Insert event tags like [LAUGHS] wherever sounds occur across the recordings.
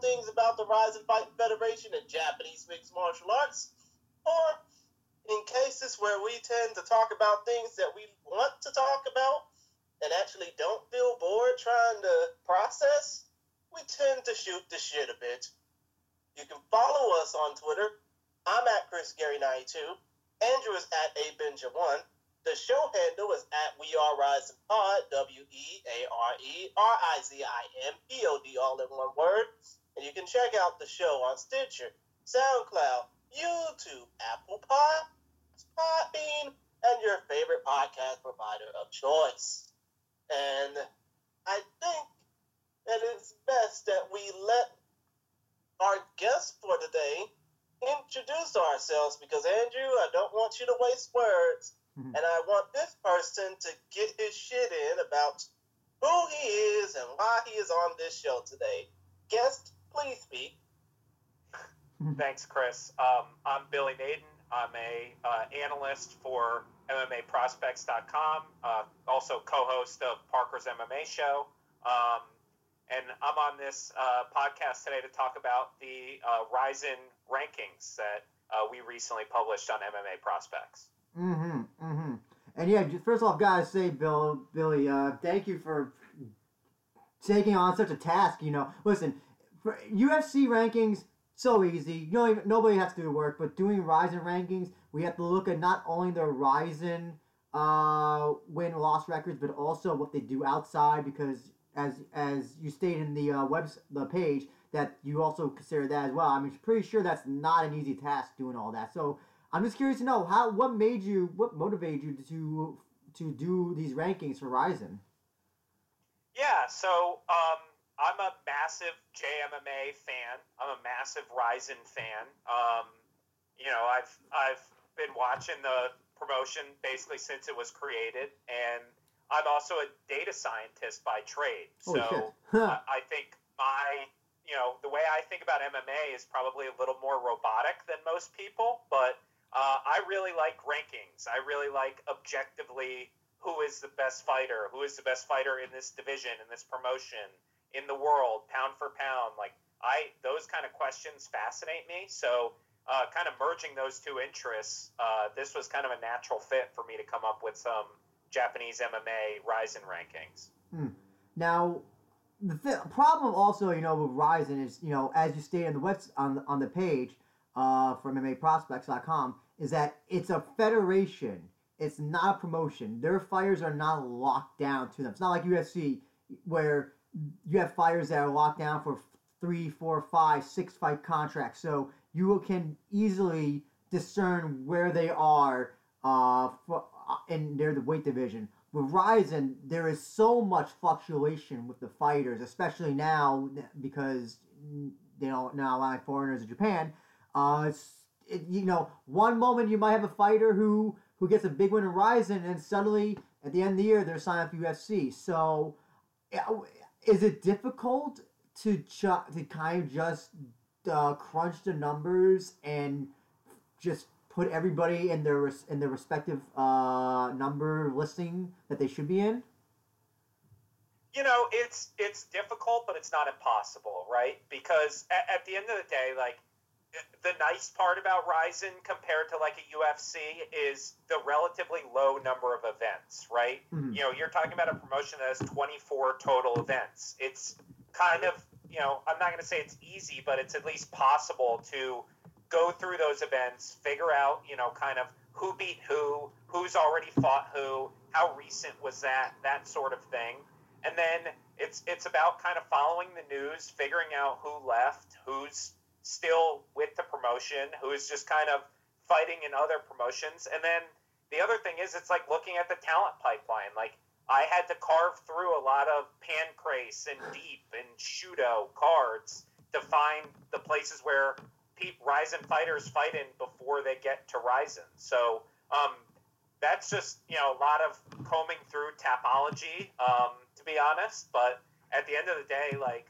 things about the Rizin Fighting Federation and Japanese mixed martial arts, or in cases where we tend to talk about things that we want to talk about and actually don't feel bored trying to process, we tend to shoot the shit a bit. You can follow us on Twitter. I'm at Chris Gary92. Andrew is at abenja1. The show handle is at We Are Rizin Pod, W E A R E R I Z I M P O D, all in one word. And you can check out the show on Stitcher, SoundCloud, YouTube, Apple Pod, Podbean, and your favorite podcast provider of choice. And I think that it's best that we let our guest for today introduce ourselves because Andrew, I don't want you to waste words. Mm-hmm. And I want this person to get his shit in about who he is and why he is on this show today. Guest, please speak. Thanks, Chris. Um, I'm Billy Naden. I'm uh, analyst for MMAProspects.com, uh, also co-host of Parker's MMA Show. Um, and I'm on this uh, podcast today to talk about the uh, Rizin rankings that uh, we recently published on MMA Prospects. Mm-hmm. Mm-hmm. And yeah, first off, guys, say Bill, Billy, uh, thank you for taking on such a task. You know, listen, for UFC rankings, so easy. You know, nobody has to do work, but doing Rizin rankings, we have to look at not only the Rizin uh, win loss records, but also what they do outside. Because as as you stated in the uh, web the page, that you also consider that as well. I'm pretty sure that's not an easy task doing all that. So I'm just curious to know how what made you what motivated you to to do these rankings for Rizin. Yeah, so um, I'm a massive JMMA fan. I'm a massive Rizin fan. Um, you know, I've I've been watching the promotion basically since it was created, and I'm also a data scientist by trade. so I, I think my you know the way I think about MMA is probably a little more robotic than most people, but uh, I really like rankings. I really like objectively who is the best fighter, who is the best fighter in this division, in this promotion, in the world, pound for pound. Like I, those kind of questions fascinate me. So, uh, kind of merging those two interests, uh, this was kind of a natural fit for me to come up with some Japanese MMA Rizin rankings. Hmm. Now, the th- problem also, you know, with Rizin is, you know, as you state on the on on the page uh, for MMAProspects.com is that it's a federation. It's not a promotion. Their fighters are not locked down to them. It's not like UFC where you have fighters that are locked down for three, four, five, six fight contracts. So you can easily discern where they are uh, for, uh, in their the weight division. With Rizin, there is so much fluctuation with the fighters, especially now because they don't now allow foreigners in Japan. Uh, it, you know, one moment you might have a fighter who who gets a big win in Rizin, and suddenly at the end of the year they're signed up UFC. So, is it difficult to ju- to kind of just uh, crunch the numbers and just put everybody in their res- in their respective uh, number listing that they should be in? You know, it's it's difficult, but it's not impossible, right? Because at, at the end of the day, like the nice part about Rizin compared to like a UFC is the relatively low number of events, right? Mm-hmm. You know, you're talking about a promotion that has 24 total events. It's kind of, you know, I'm not going to say it's easy, but it's at least possible to go through those events, figure out, you know, kind of who beat who, who's already fought who, how recent was that, that sort of thing. And then it's it's about kind of following the news, figuring out who left, who's still with the promotion, who is just kind of fighting in other promotions. And then the other thing is, it's like looking at the talent pipeline. Like I had to carve through a lot of Pancrase and Deep and Shooto cards to find the places where Pete Rizin fighters fight in before they get to Rizin. So um, that's just you know a lot of combing through Tapology, um, to be honest. But at the end of the day, like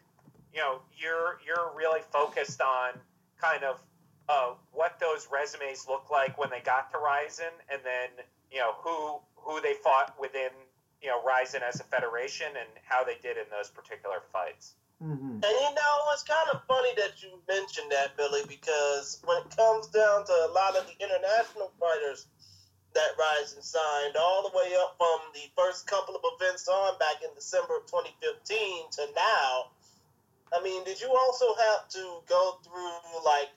you know you're you're really focused on kind of uh, what those resumes look like when they got to Rizin, and then you know who who they fought within you know Rizin as a federation and how they did in those particular fights. Mm-hmm. And you know, it's kind of funny that you mentioned that, Billy, because when it comes down to a lot of the international fighters that Rizin signed, all the way up from the first couple of events on back in December of 2015 to now, I mean, did you also have to go through like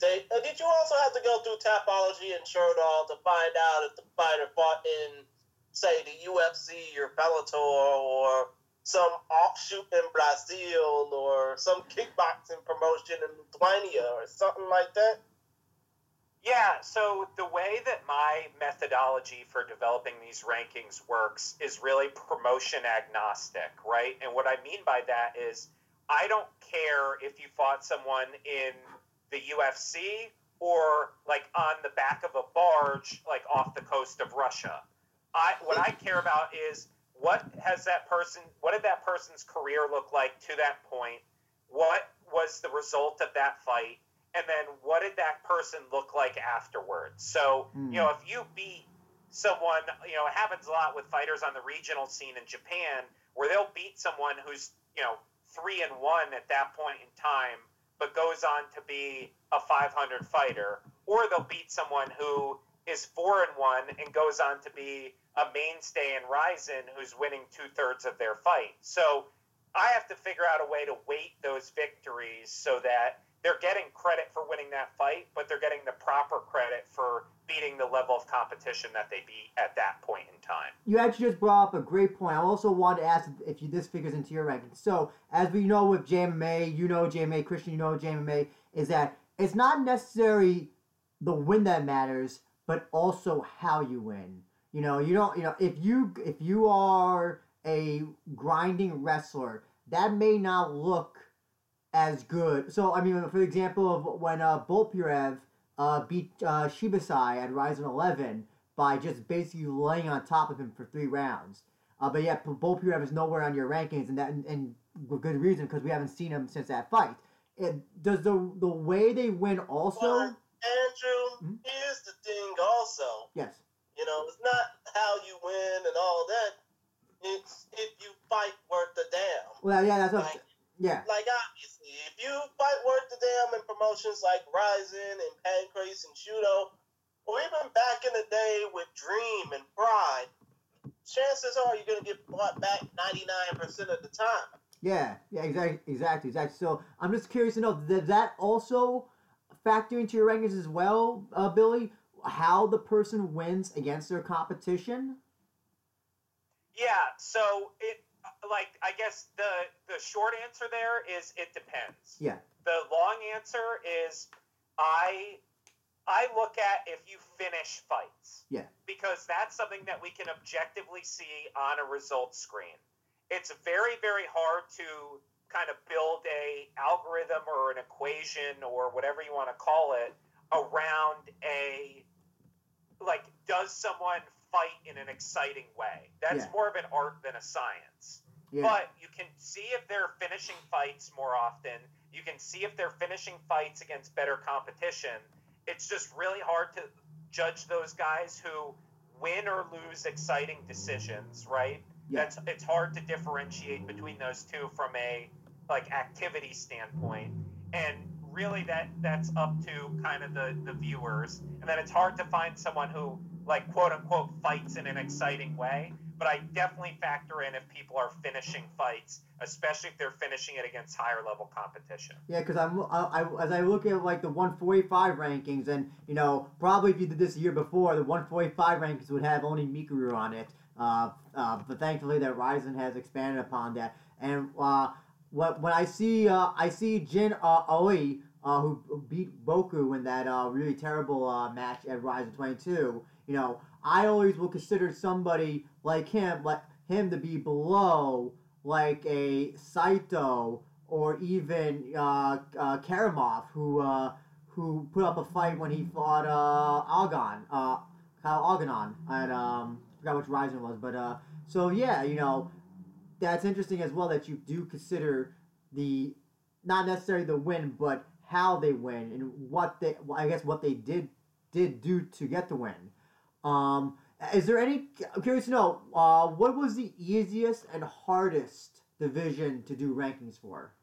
they? Uh, did you also have to go through Tapology and Sherdog to find out if the fighter fought in, say, the UFC or Bellator or some offshoot in Brazil or some kickboxing promotion in Lithuania or something like that? Yeah, so the way that my methodology for developing these rankings works is really promotion agnostic, right? And what I mean by that is I don't care if you fought someone in the UFC or like on the back of a barge like off the coast of Russia. I what I care about is what has that person what did that person's career look like to that point? What was the result of that fight? And then what did that person look like afterwards? So, Hmm. you know, if you beat someone, you know, it happens a lot with fighters on the regional scene in Japan where they'll beat someone who's, you know, three and one at that point in time, but goes on to be a 500 fighter, or they'll beat someone who is four and one and goes on to be a mainstay in Rizin who's winning two thirds of their fight. So I have to figure out a way to weight those victories so that they're getting credit for winning that fight, but they're getting the proper credit for beating the level of competition that they beat at that point in time. You actually just brought up a great point. I also wanted to ask if you, this figures into your ranking. So, as we know with JMA, you know JMA, Christian, you know JMA, is that it's not necessarily the win that matters, but also how you win. You know, you don't. You know, if you if you are a grinding wrestler, that may not look as good. So, I mean, for example, of when uh, Bolpirev uh, beat uh, Shibasai at Rizin 11 by just basically laying on top of him for three rounds. Uh, but yet, Bolpirev is nowhere on your rankings, and that and, and with good reason because we haven't seen him since that fight. It, does the the way they win also? Well, Andrew, Hmm? here's the thing also. Yes. You know, it's not how you win and all that. It's if you fight worth the damn. Well, yeah, that's what. Like, Yeah. like obviously, if you fight worth the damn in promotions like Rizin and Pancrase and Shooto, or even back in the day with Dream and Pride, chances are you're gonna get bought back 99% of the time. Yeah, yeah, exactly, exactly, exactly. So I'm just curious to know, does that also factor into your rankings as well, uh, Billy? How the person wins against their competition? Yeah, so it like I guess the the short answer there is it depends. Yeah. The long answer is I I look at if you finish fights. Yeah. Because that's something that we can objectively see on a results screen. It's very very hard to kind of build a algorithm or an equation or whatever you want to call it around a like does someone fight in an exciting way that's Yeah. more of an art than a science Yeah. but you can see if they're finishing fights more often. You can see if they're finishing fights against better competition. It's just really hard to judge those guys who win or lose exciting decisions right? Yeah. that's it's hard to differentiate between those two from a like activity standpoint. And really that that's up to kind of the the viewers. And then it's hard to find someone who like quote unquote fights in an exciting way but i definitely factor in if people are finishing fights especially if they're finishing it against higher level competition Yeah, because I'm I, I, as I look at like the 145 rankings, and you know probably if you did this a year before, the 145 rankings would have only Mikuru on it. Uh, uh, but thankfully that Rizin has expanded upon that. And uh, what when I see uh, I see Jin uh, Aoi, uh, who beat Boku in that uh, really terrible uh, match at Rizin 22. You know, I always will consider somebody like him, like him, to be below like a Saito or even uh, uh, Karamov, who uh, who put up a fight when he fought uh, uh, Kyle Alganon at um, I forgot which Rizin was, but uh, so yeah, you know, that's interesting as well that you do consider the not necessarily the win, but how they win and what they, I guess what they did did do to get the win. Um, Is there any? I'm curious to know. Uh, what was the easiest and hardest division to do rankings for?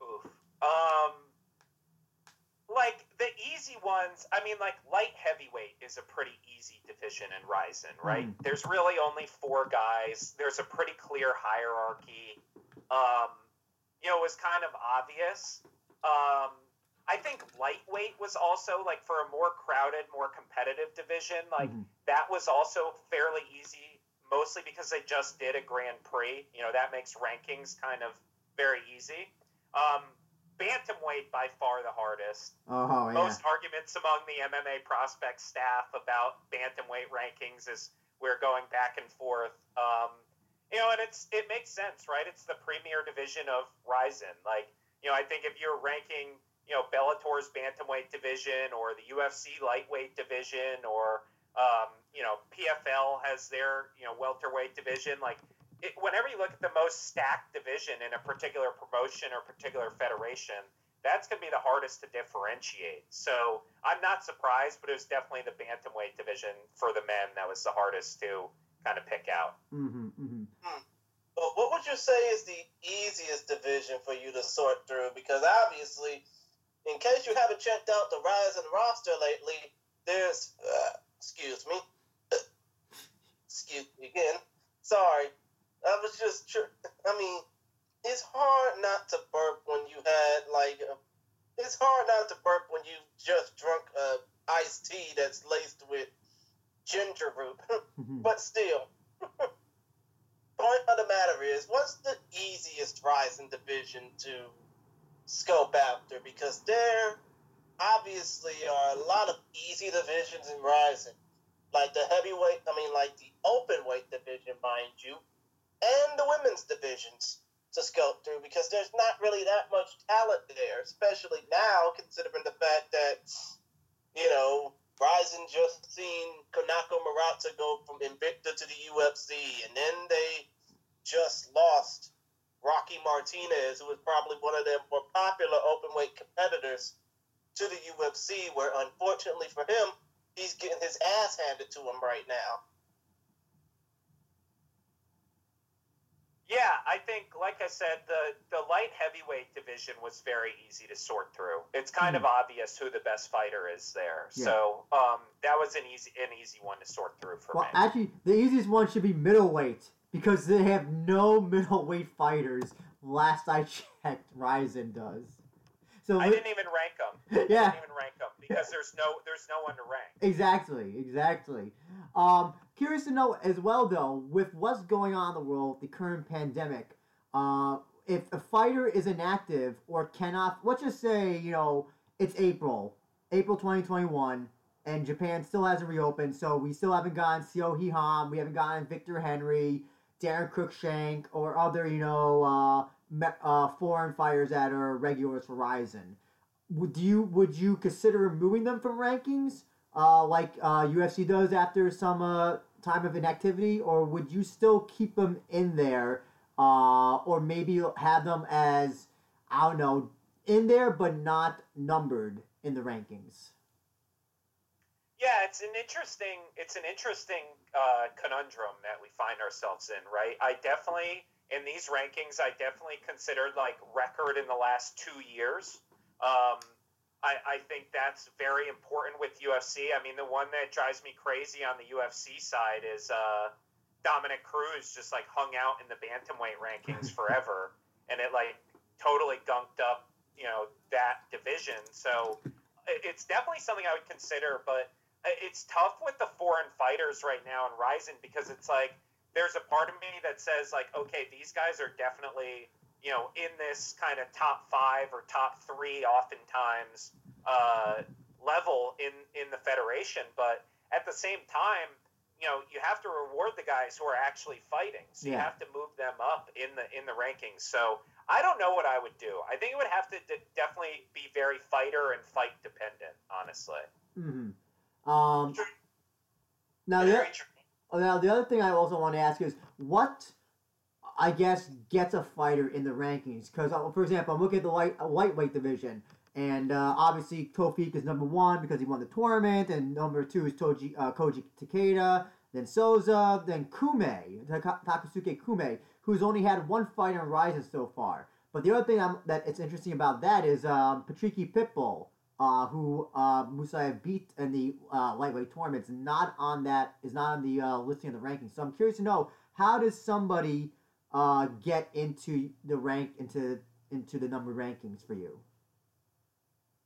Oof. Um, like the easy ones. I mean, like light heavyweight is a pretty easy division in Rizin, right? Mm. There's really only four guys. There's a pretty clear hierarchy. Um, you know, it was kind of obvious. Um, I think lightweight was also like for a more crowded, more competitive division. Like Mhm. that was also fairly easy, mostly because they just did a Grand Prix. You know, that makes rankings kind of very easy. Um, bantamweight by far the hardest. Oh yeah. Most arguments among the MMA prospect staff about bantamweight rankings is we're going back and forth. Um, you know, and it's it makes sense, right? It's the premier division of Rizin. Like, you know, I think if you're ranking, you know, Bellator's bantamweight division or the UFC lightweight division or um, you know, PFL has their, you know, welterweight division, like it, whenever you look at the most stacked division in a particular promotion or particular federation, that's going to be the hardest to differentiate. So I'm not surprised, but it was definitely the bantamweight division for the men that was the hardest to kind of pick out. Mm-hmm, mm-hmm. But what would you say is the easiest division for you to sort through? Because obviously, in case you haven't checked out the Rizin roster lately, there's uh, excuse me, [LAUGHS] excuse me again. Sorry, I was just. Tr- I mean, it's hard not to burp when you had like. A, it's hard not to burp when you just drunk uh, iced tea that's laced with ginger root. [LAUGHS] mm-hmm. But still, [LAUGHS] point of the matter is, what's the easiest Rizin division to scope after? Because there obviously are a lot of easy divisions in Rizin, like the heavyweight, I mean, like the open weight division, mind you, and the women's divisions to scope through because there's not really that much talent there, especially now, considering the fact that, you know, Rizin just seen Kanako Murata go from Invicta to the UFC, and then they just lost Rocky Martinez, who was probably one of their more popular open weight competitors, to the UFC, where unfortunately for him, he's getting his ass handed to him right now. Yeah, I think, like I said, the, the light heavyweight division was very easy to sort through. It's kind of obvious who the best fighter is there. Yeah. So um, that was an easy an easy one to sort through for Well, me. actually, the easiest one should be middleweight because they have no [LAUGHS] middleweight fighters. Last I checked, Rizin does. So I didn't even rank them. yeah, [LAUGHS] I didn't even rank them because there's no there's no one to rank. exactly, exactly. Um, curious to know as well, though, with what's going on in the world, the current pandemic. Uh, if a fighter is inactive or cannot, let's just say, you know, it's April, April 2021, and Japan still hasn't reopened, so we still haven't gotten Seo Hee Ham, we haven't gotten Victor Henry, Darren Cruikshank, or other, you know, uh, uh, foreign fighters that are regulars for Rizin. Would you would you consider removing them from rankings, uh, like uh, UFC does after some uh, time of inactivity, or would you still keep them in there, uh, or maybe have them as I don't know in there but not numbered in the rankings? Yeah, it's an interesting it's an interesting uh, conundrum that we find ourselves in, right? I definitely in these rankings, I definitely considered like record in the last two years. Um, I, I think that's very important with UFC. I mean, the one that drives me crazy on the UFC side is uh, Dominick Cruz just like hung out in the bantamweight rankings [LAUGHS] forever, and it like totally gunked up, you know, that division. So it's definitely something I would consider, but it's tough with the foreign fighters right now in Rizin because it's like there's a part of me that says like, okay, these guys are definitely you know in this kind of top five or top three, oftentimes uh, level in in the federation, but at the same time. You know, you have to reward the guys who are actually fighting. So you have to move them up in the in the rankings. So I don't know what I would do. I think it would have to d- definitely be very fighter and fight dependent, honestly. hmm Um, now, the. Oh, Now, the other thing I also want to ask is what, I guess, gets a fighter in the rankings? Because, for example, I'm looking at the light, uh, lightweight division. And uh, obviously, Tofik is number one because he won the tournament, and number two is Toji, uh, Koji Takeda, then Souza, then Kume, Takasuke Kume, who's only had one fight on Rizin so far. But the other thing I'm, that it's interesting about that is um, Patricky Pitbull, uh, who uh, Musayev beat in the uh, lightweight tournament, is not on that is not on the uh, listing of the rankings. So I'm curious to know how does somebody uh, get into the rank into into the number rankings for you?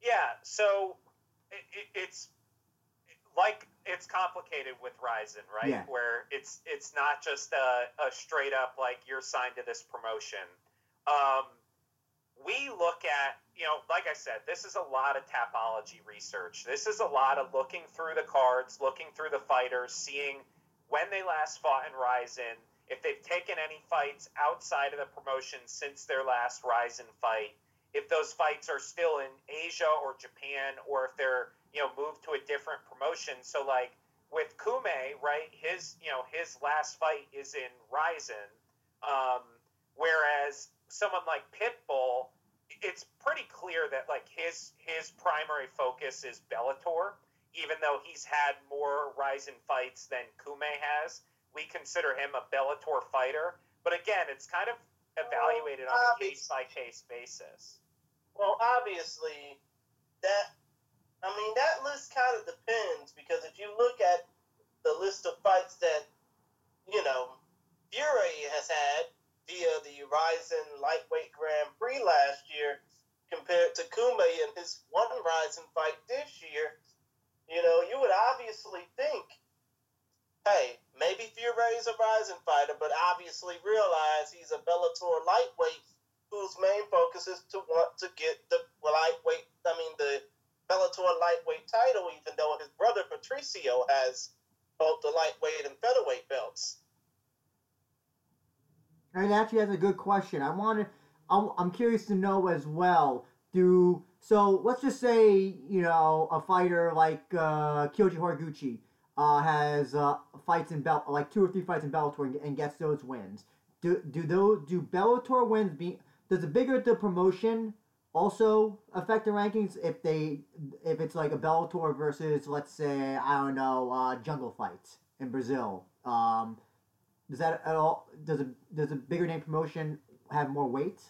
Yeah, so it, it, it's like it's complicated with Rizin, right? Yeah. Where it's it's not just a, a straight up like you're signed to this promotion. Um, we look at you know, like I said, this is a lot of tapology research. This is a lot of looking through the cards, looking through the fighters, seeing when they last fought in Rizin, if they've taken any fights outside of the promotion since their last Rizin fight, if those fights are still in Asia or Japan, or if they're you know moved to a different promotion. So like with Kume, right? His you know his last fight is in Rizin, um, whereas someone like Pitbull, it's pretty clear that like his his primary focus is Bellator. Even though he's had more Rizin fights than Kume has, we consider him a Bellator fighter. But again, it's kind of evaluated on a case by case basis. Well, obviously, that I mean that list kind of depends because if you look at the list of fights that you know Fury has had via the Rizin Lightweight Grand Prix last year compared to Kume in his one Rizin fight this year, you know, you would obviously think, hey, maybe Fury's a Rizin fighter, but obviously realize he's a Bellator lightweight whose main focus is to want to get the lightweight, I mean, the Bellator lightweight title, even though his brother Patricio has both the lightweight and featherweight belts. And actually, that's a good question. I want to. I'm, I'm curious to know as well. Do so? Let's just say you know a fighter like uh, Kyoji Horiguchi uh, has uh, fights in belt like two or three fights in Bellator and, and gets those wins. Do do those do Bellator wins be does the bigger the promotion also affect the rankings if they if it's like a Bellator versus let's say I don't know uh, jungle fights in Brazil. Um, does that at all does a does a bigger name promotion have more weight?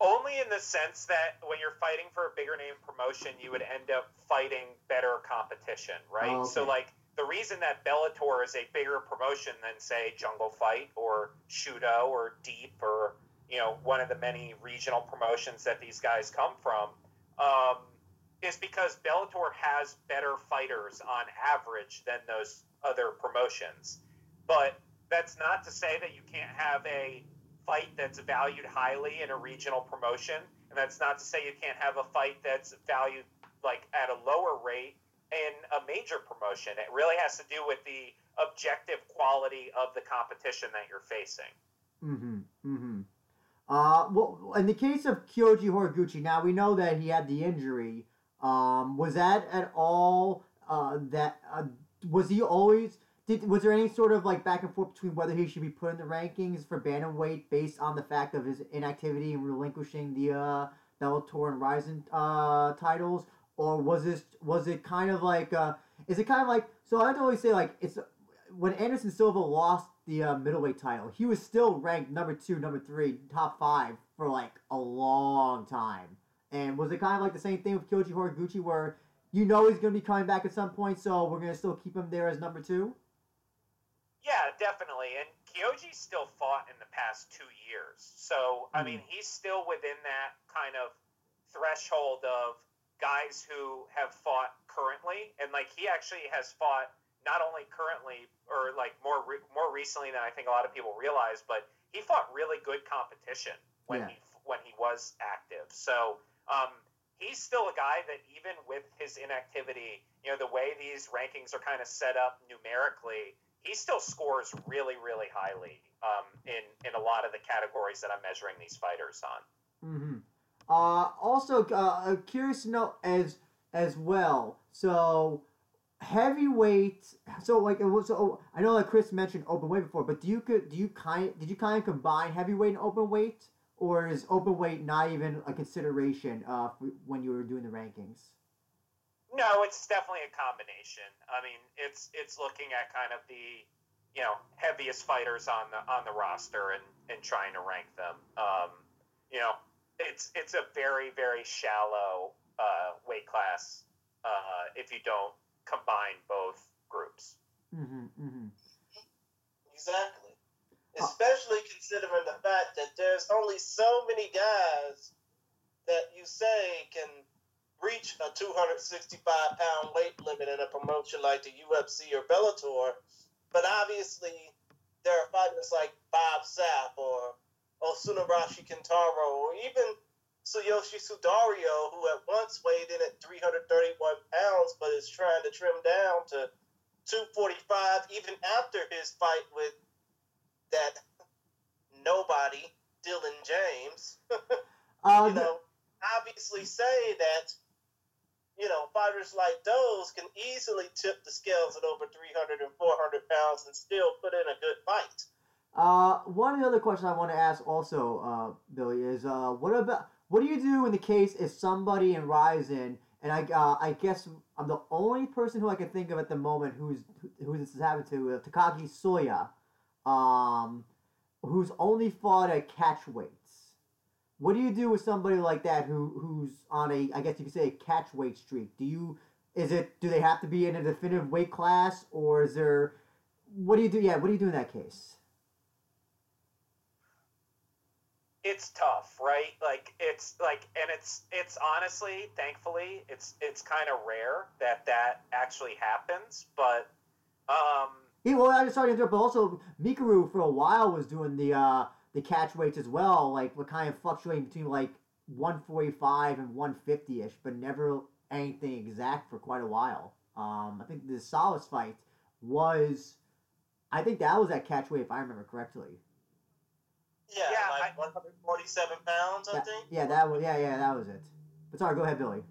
Only in the sense that when you're fighting for a bigger name promotion, you would end up fighting better competition, right? Oh, okay. So like the reason that Bellator is a bigger promotion than say Jungle Fight or Shooto or Deep or you know one of the many regional promotions that these guys come from um, is because Bellator has better fighters on average than those other promotions. But that's not to say that you can't have a fight that's valued highly in a regional promotion, and that's not to say you can't have a fight that's valued like at a lower rate in a major promotion. It really has to do with the objective quality of the competition that you're facing. Mm-hmm. Mm-hmm. Uh, well, in the case of Kyoji Horiguchi, now we know that he had the injury. Um, was that at all uh, that uh, was he always did was there any sort of like back and forth between whether he should be put in the rankings for bantamweight based on the fact of his inactivity and relinquishing the uh, Bellator and Rizin uh, titles, or was this was it kind of like uh, is it kind of like so I have to always say like it's when Anderson Silva lost the uh, middleweight title, he was still ranked number two, number three, top five for like a long time. And was it kind of like the same thing with Kyoji Horiguchi, where you know he's going to be coming back at some point, so we're going to still keep him there as number two? Yeah, definitely. And Kyoji still fought in the past two years. So, I Mhm. mean, he's still within that kind of threshold of guys who have fought currently. And, like, he actually has fought not only currently or, like, more re- more recently than I think a lot of people realize, but he fought really good competition when Yeah. he when he was active. So, um, he's still a guy that even with his inactivity, you know, the way these rankings are kind of set up numerically, he still scores really, really highly um, in in a lot of the categories that I'm measuring these fighters on. Mm-hmm. Uh, also, uh, uh, curious to know as as well. So, heavyweight. So, like, it was. So, I know that Chris mentioned open weight before, but do you could do you kind did you kind of combine heavyweight and open weight, or is open weight not even a consideration uh, when you were doing the rankings? No, it's definitely a combination. I mean, it's it's looking at kind of the you know heaviest fighters on the on the roster and and trying to rank them. Um, you know, it's it's a very very shallow uh, weight class uh, if you don't combine both groups. Mm-hmm, mm-hmm. Exactly. Especially considering the fact that there's only so many guys that you say can reach a 265 pound weight limit in a promotion like the UFC or Bellator. But obviously, there are fighters like Bob Sapp or Osunarashi Kintaro or even Tsuyoshi Sudario, who at once weighed in at 331 pounds but is trying to trim down to 245 even after his fight with that nobody, Dylan James. [LAUGHS] Uh, you know, obviously say that you know, fighters like those can easily tip the scales at over 300 and 400 pounds and still put in a good fight. Uh, one of the other questions I want to ask also, uh, Billy, is uh, what about what do you do in the case if somebody in Rizin, and I uh, I guess I'm the only person who I can think of at the moment who's who this has happened to, uh, Takagi Soya, um, who's only fought at catch weights. What do you do with somebody like that who who's on a I guess you could say a catch weight streak? Do you is it do they have to be in a definitive weight class or is there what do you do? Yeah, what do you do in that case? It's tough, right? Like it's like, and it's it's honestly, thankfully, it's it's kind of rare that that actually happens. But um, yeah, well, I just sorry to interrupt, but also Mikuru for a while was doing the uh the catch weights as well, like we're kind of fluctuating between like 145 and 150 ish, but never anything exact for quite a while. Um, I think the Solace fight was, I think that was at catch weight if I remember correctly. Yeah, yeah like I, 147 pounds, I that, think. Yeah, that was yeah, yeah, that was it. But sorry, go ahead, Billy.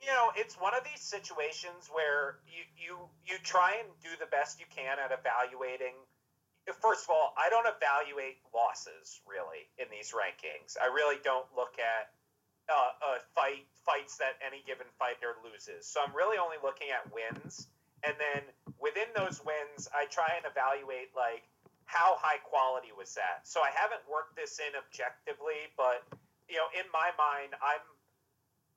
You know, it's one of these situations where you you you try and do the best you can at evaluating first of all, I don't evaluate losses really in these rankings. I really don't look at uh, fight fights that any given fighter loses. So I'm really only looking at wins, and then within those wins, I try and evaluate like how high quality was that. So I haven't worked this in objectively, but you know, in my mind, I'm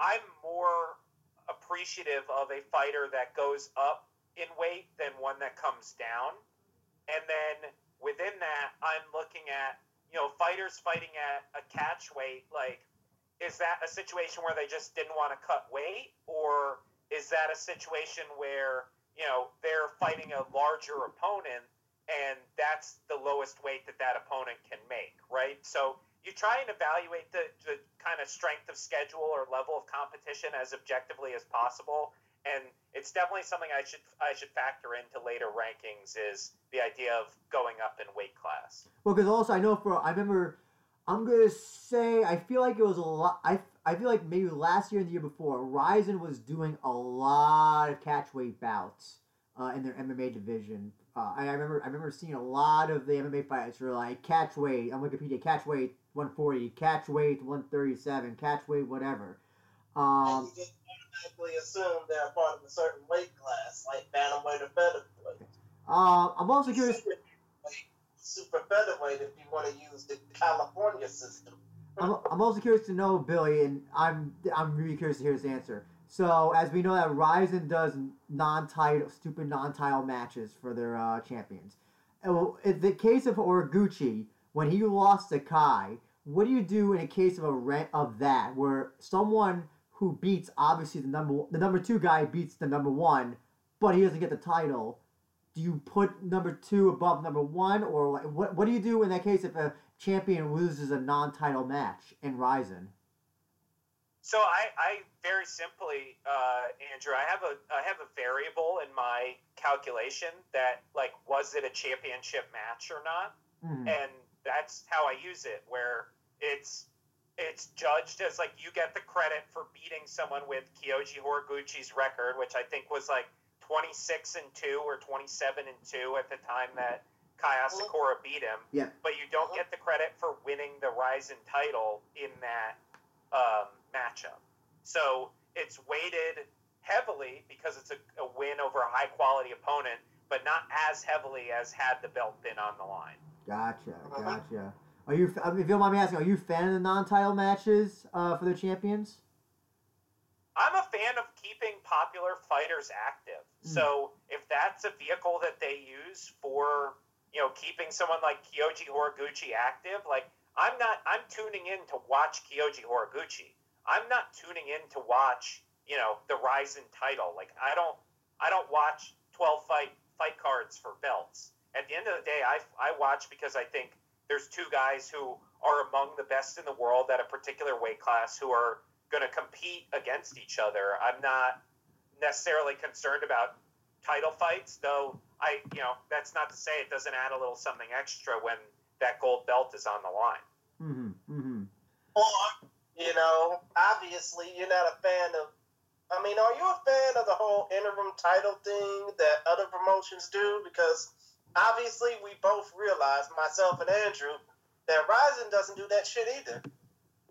I'm more appreciative of a fighter that goes up in weight than one that comes down. And then within that, I'm looking at you know fighters fighting at a catch weight. Like, is that a situation where they just didn't want to cut weight, or is that a situation where you know they're fighting a larger opponent and that's the lowest weight that that opponent can make, right? So you try and evaluate the, the kind of strength of schedule or level of competition as objectively as possible and it's definitely something I should I should factor into later rankings is the idea of going up in weight class. Well, because also I know for I remember I'm gonna say I feel like it was a lot. I I feel like maybe last year and the year before, Rizin was doing a lot of catch weight bouts uh, in their MMA division. Uh, I, I remember I remember seeing a lot of the MMA fights were like catch weight on Wikipedia, catch weight 140, catch weight 137, catch weight whatever. Um, automatically assume they're part of a certain weight class, like bantamweight or featherweight. Uh, I'm also curious. Super, super featherweight, if you want to use the California system. I'm, I'm also curious to know, Billy, and I'm I'm really curious to hear his answer. So, as we know that Rizin does non-title, stupid non-title matches for their uh, champions. In the case of Horiguchi, when he lost to Kai, what do you do in a case of a rent of that, where someone who beats obviously the number the number two guy beats the number one, but he doesn't get the title. Do you put number two above number one, or what? What do you do in that case if a champion loses a non-title match in Rizin? So I, I very simply, uh, Andrew, I have a I have a variable in my calculation that like was it a championship match or not, mm-hmm. and that's how I use it. Where it's it's judged as like you get the credit for beating someone with Kyoji Horiguchi's record, which I think was like 26 and 2 or 27 and 2 at the time that Kai Asakura beat him. Yeah. But you don't get the credit for winning the Rizin title in that um, matchup. So it's weighted heavily because it's a, a win over a high quality opponent, but not as heavily as had the belt been on the line. Gotcha, Uh-huh. gotcha. Are you, if you don't mind me asking, are you a fan of the non-title matches uh, for the champions? I'm a fan of keeping popular fighters active. Mm. So if that's a vehicle that they use for, you know, keeping someone like Kyoji Horiguchi active, like I'm not I'm tuning in to watch Kyoji Horiguchi. I'm not tuning in to watch, you know, the Rizin title. Like I don't I don't watch 12 fight fight cards for belts. At the end of the day, I I watch because I think there's two guys who are among the best in the world at a particular weight class who are going to compete against each other. I'm not necessarily concerned about title fights, though. I, you know, that's not to say it doesn't add a little something extra when that gold belt is on the line. Mm-hmm. Mm-hmm. Or, you know, obviously you're not a fan of. I mean, are you a fan of the whole interim title thing that other promotions do? Because obviously we both realize, myself and Andrew, that Rizin doesn't do that shit either.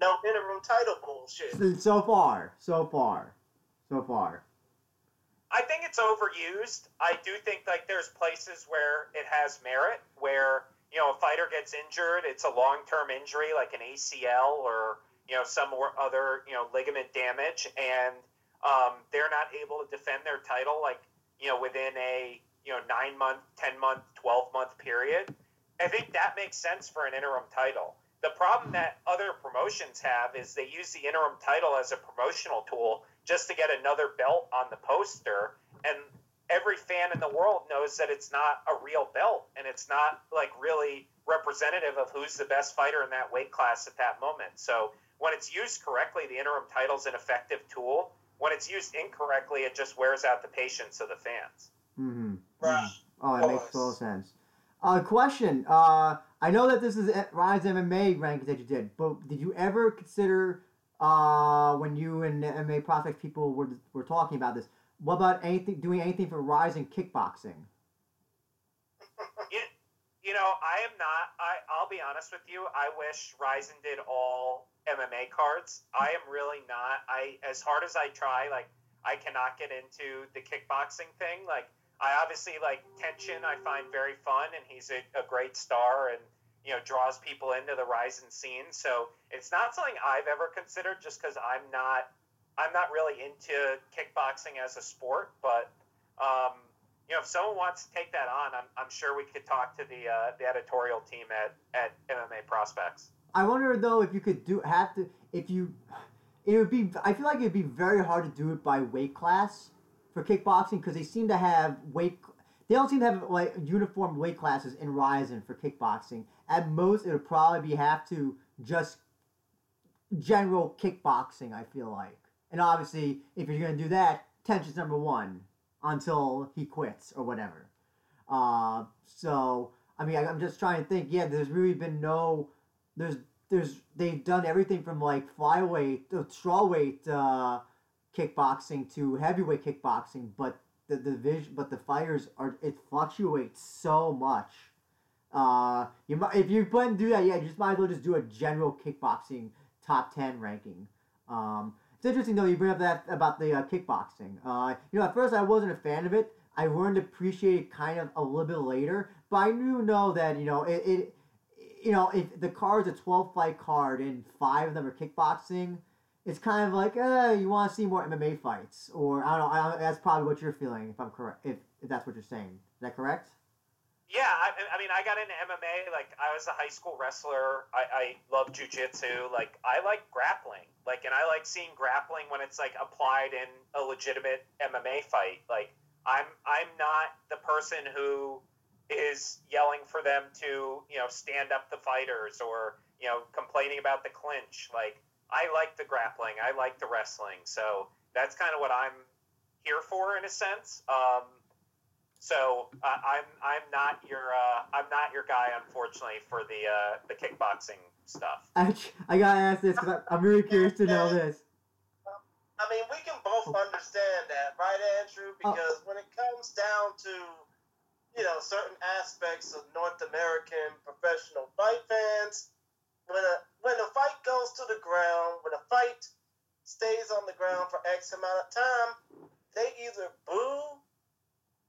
No interim title bullshit. So, so far, so far, so far. I think it's overused. I do think like there's places where it has merit, where you know a fighter gets injured, it's a long-term injury like an ACL or you know some or other you know ligament damage, and um, they're not able to defend their title like you know within a you know nine month, ten month, twelve month period. I think that makes sense for an interim title. The problem that other promotions have is they use the interim title as a promotional tool just to get another belt on the poster and every fan in the world knows that it's not a real belt and it's not like really representative of who's the best fighter in that weight class at that moment so when it's used correctly the interim title is an effective tool when it's used incorrectly it just wears out the patience of the fans. Right. Oh, it makes total sense. Uh, question. Uh, I know that this is a- Rise MMA rankings that you did, but did you ever consider uh, when you and the MMA prospects people were were talking about this? What about anything doing anything for Rizin kickboxing? [LAUGHS] you, you know i am not I, i'll be honest with you i wish rizin did all mma cards i am really not i as hard as i try like i cannot get into the kickboxing thing like i obviously like Tenshin i find very fun and he's a, a great star and you know draws people into the rizin scene so it's not something i've ever considered just because i'm not i'm not really into kickboxing as a sport but um, you know, if someone wants to take that on, I'm, I'm sure we could talk to the uh, the editorial team at, at MMA Prospects. I wonder though if you could do have to if you it would be I feel like it'd be very hard to do it by weight class for kickboxing because they seem to have weight they don't seem to have like uniform weight classes in Rizin for kickboxing. At most, it would probably be have to just general kickboxing. I feel like, and obviously, if you're gonna do that, Tenshin's number one until he quits or whatever. Uh, so I mean, I, I'm just trying to think. Yeah, there's really been no there's there's they've done everything from like flyweight, uh, strawweight uh, kickboxing to heavyweight kickboxing, but the division, but the fighters are it fluctuates so much. Uh, you might if you plan to do that, yeah, you just might as well just do a general kickboxing top ten ranking. Um, it's interesting though you bring up that about the uh, kickboxing. Uh, you know, at first I wasn't a fan of it. I learned to appreciate it kind of a little bit later, but I do know that you know it, it you know, if the card's a 12 fight card and five of them are kickboxing, it's kind of like, uh, you want to see more MMA fights. Or, I don't know, I that's probably what you're feeling, if I'm correct, if, if that's what you're saying. Is that correct? Yeah, I, I mean, I got into MMA. Like, I was a high school wrestler. I, I love jujitsu. Like, I like grappling. Like, and I like seeing grappling when it's like applied in a legitimate MMA fight. Like, I'm I'm not the person who is yelling for them to you know stand up the fighters or you know complaining about the clinch. Like, I like the grappling. I like the wrestling. So that's kind of what I'm here for in a sense. Um, so uh, I'm I'm not your uh, I'm not your guy, unfortunately, for the uh, the kickboxing stuff. I, I gotta ask this because I'm really curious to know this. I mean, we can both understand that, right, Andrew? Because when it comes down to you know, certain aspects of North American professional fight fans. When a when a fight goes to the ground, when a fight stays on the ground for X amount of time, they either boo,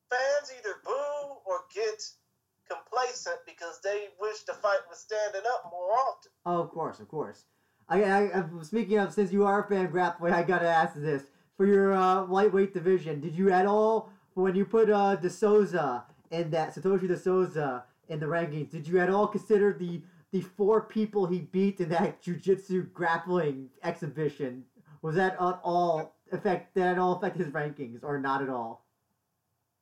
fans either boo or get complacent because they wish the fight was standing up more often. Oh, of course, of course. I, I, I speaking of, since you are a fan of grappling, I gotta ask this for your uh, lightweight division. Did you at all when you put uh, De Souza in that Satoshi De Souza in the rankings? Did you at all consider the the four people he beat in that [LAUGHS] jiu-jitsu grappling exhibition? Was that at all affect that at all affect his rankings or not at all?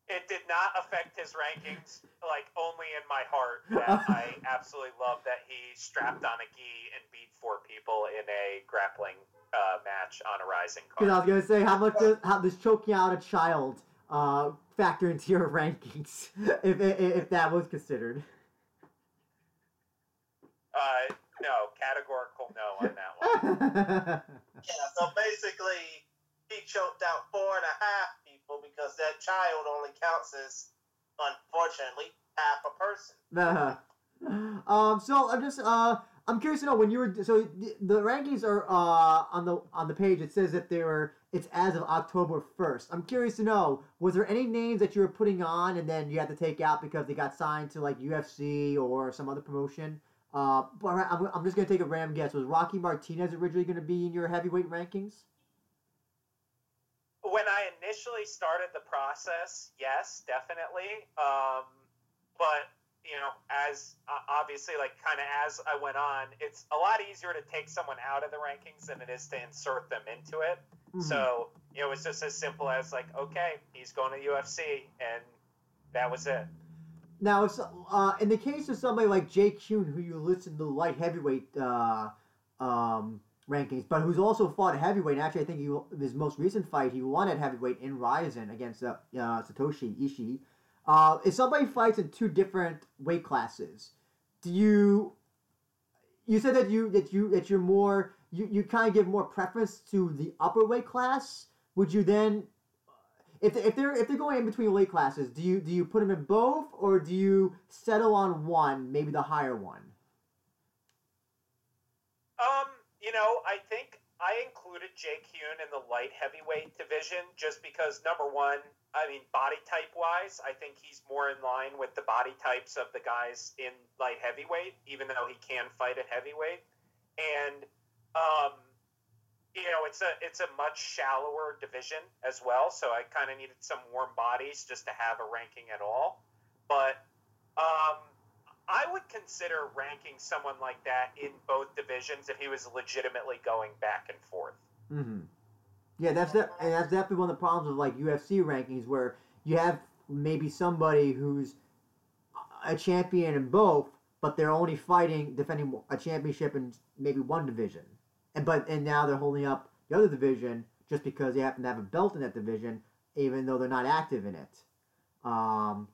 It did not affect his rankings, like only in my heart. [LAUGHS] That I absolutely love that he strapped on a gi and beat four people in a grappling uh, match on a Rizin card. Because I was gonna say, how much does how does choking out a child uh, factor into your [LAUGHS] rankings, if, if if that was considered? Uh, no, categorical no on that one. [LAUGHS] Yeah, so basically, he choked out four and a half people because that child only counts as, unfortunately, half a person. Uh, [LAUGHS] um, so I'm just uh, I'm curious to know when you were so the, the rankings are uh on the on the page. It says that they were it's as of October first. I'm curious to know was there any names that you were putting on and then you had to take out because they got signed to like UFC or some other promotion. Uh, but I'm, I'm just gonna take a random guess. Was Rocky Martinez originally gonna be in your heavyweight rankings? when I initially started the process, yes, definitely. Um, but you know, as uh, obviously, like kind of as I went on, it's a lot easier to take someone out of the rankings than it is to insert them into it. Mhm. So you know, it's just as simple as like, okay, he's going to UFC, and that was it. Now, if, uh, in the case of somebody like Jake Heun, who you listed the light heavyweight uh, um, rankings, but who's also fought heavyweight. And actually, I think he, his most recent fight, he won at heavyweight in Rizin against uh, uh, Satoshi Ishii. Uh, if somebody fights in two different weight classes, do you? You said that you that you that you're more you, you kind of give more preference to the upper weight class. Would you then if, if they're if they're going in between weight classes, do you do you put them in both or do you settle on one, maybe the higher one? Um, you know, I think I included Jake Heun in the light heavyweight division just because number one, I mean, body type wise, I think he's more in line with the body types of the guys in light heavyweight, even though he can fight at heavyweight. And um, you know, it's a it's a much shallower division as well, so I kind of needed some warm bodies just to have a ranking at all. But um, I would consider ranking someone like that in both divisions if he was legitimately going back and forth. Mm-hmm. Yeah, that's that, and that's definitely one of the problems of like UFC rankings where you have maybe somebody who's a champion in both, but they're only fighting defending a championship in maybe one division, and but and now they're holding up the other division just because they happen to have a belt in that division, even though they're not active in it. Um,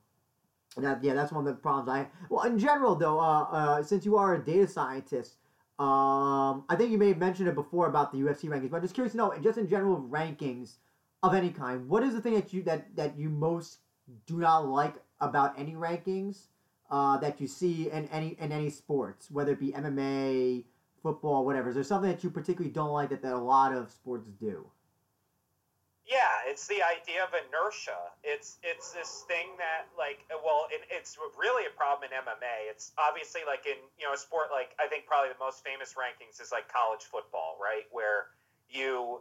that yeah, that's one of the problems I. Well, in general though, uh, uh, since you are a data scientist, um, I think you may have mentioned it before about the UFC rankings, but I'm just curious to know, just in general rankings of any kind, what is the thing that you that that you most do not like about any rankings uh, that you see in any in any sports, whether it be MMA, football, whatever? Is there something that you particularly don't like that, that a lot of sports do? Yeah, it's the idea of inertia. It's it's this thing that like well, it, it's really a problem in MMA. It's obviously like in you know a sport like I think probably the most famous rankings is like college football, right? Where you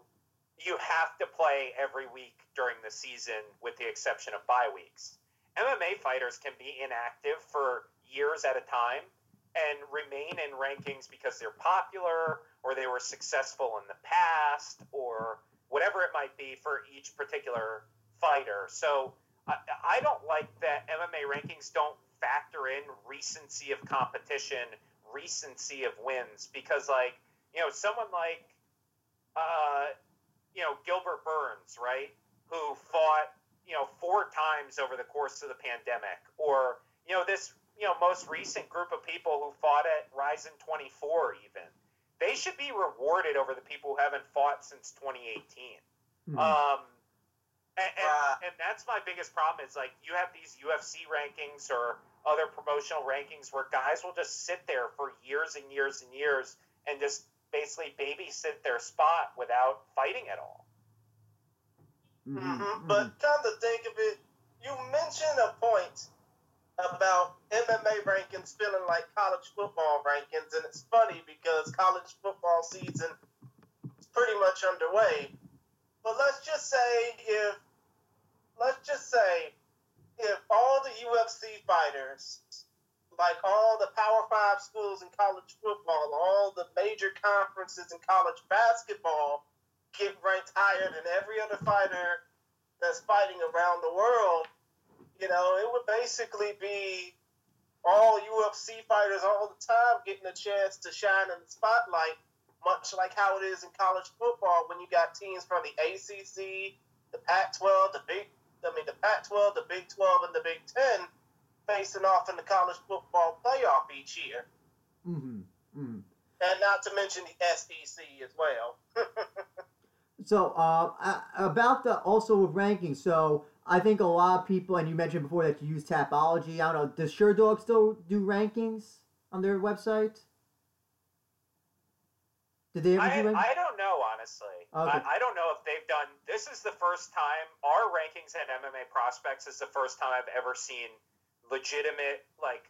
you have to play every week during the season with the exception of bye weeks. MMA fighters can be inactive for years at a time and remain in rankings because they're popular or they were successful in the past or whatever it might be for each particular fighter. So I, I don't like that MMA rankings don't factor in recency of competition, recency of wins, because like you know someone like uh, you know Gilbert Burns, right, who fought you know four times over the course of the pandemic, or you know this you know most recent group of people who fought at Rizin 24 even they should be rewarded over the people who haven't fought since 2018. Hmm. Um, And, and, Right. and that's my biggest problem is like you have these UFC rankings or other promotional rankings where guys will just sit there for years and years and years and just basically babysit their spot without fighting at all. Mhm, hmm mhm. But come to think of it, you mentioned a point about MMA rankings feeling like college football rankings, and it's funny because college football season is pretty much underway. But let's just say if let's just say if all the UFC fighters, like all the Power Five schools in college football, all the major conferences in college basketball get ranked higher than every other fighter that's fighting around the world, you know, it would basically be all UFC fighters all the time getting a chance to shine in the spotlight, much like how it is in college football when you got teams from the ACC, the Pac-12, the Big, I mean the Pac-12, the Big 12, and the Big 10 facing off in the college football playoff each year, Mhm, mhm. and not to mention the SEC as well. [LAUGHS] So uh, uh, about the also with rankings. So I think a lot of people, and you mentioned before that you use Tapology. I don't know. Does Sherdog still do rankings on their website? Did they ever I, do? I don't know honestly. Okay. I, I don't know if they've done. This is the first time our rankings at MMA prospects is the first time I've ever seen legitimate like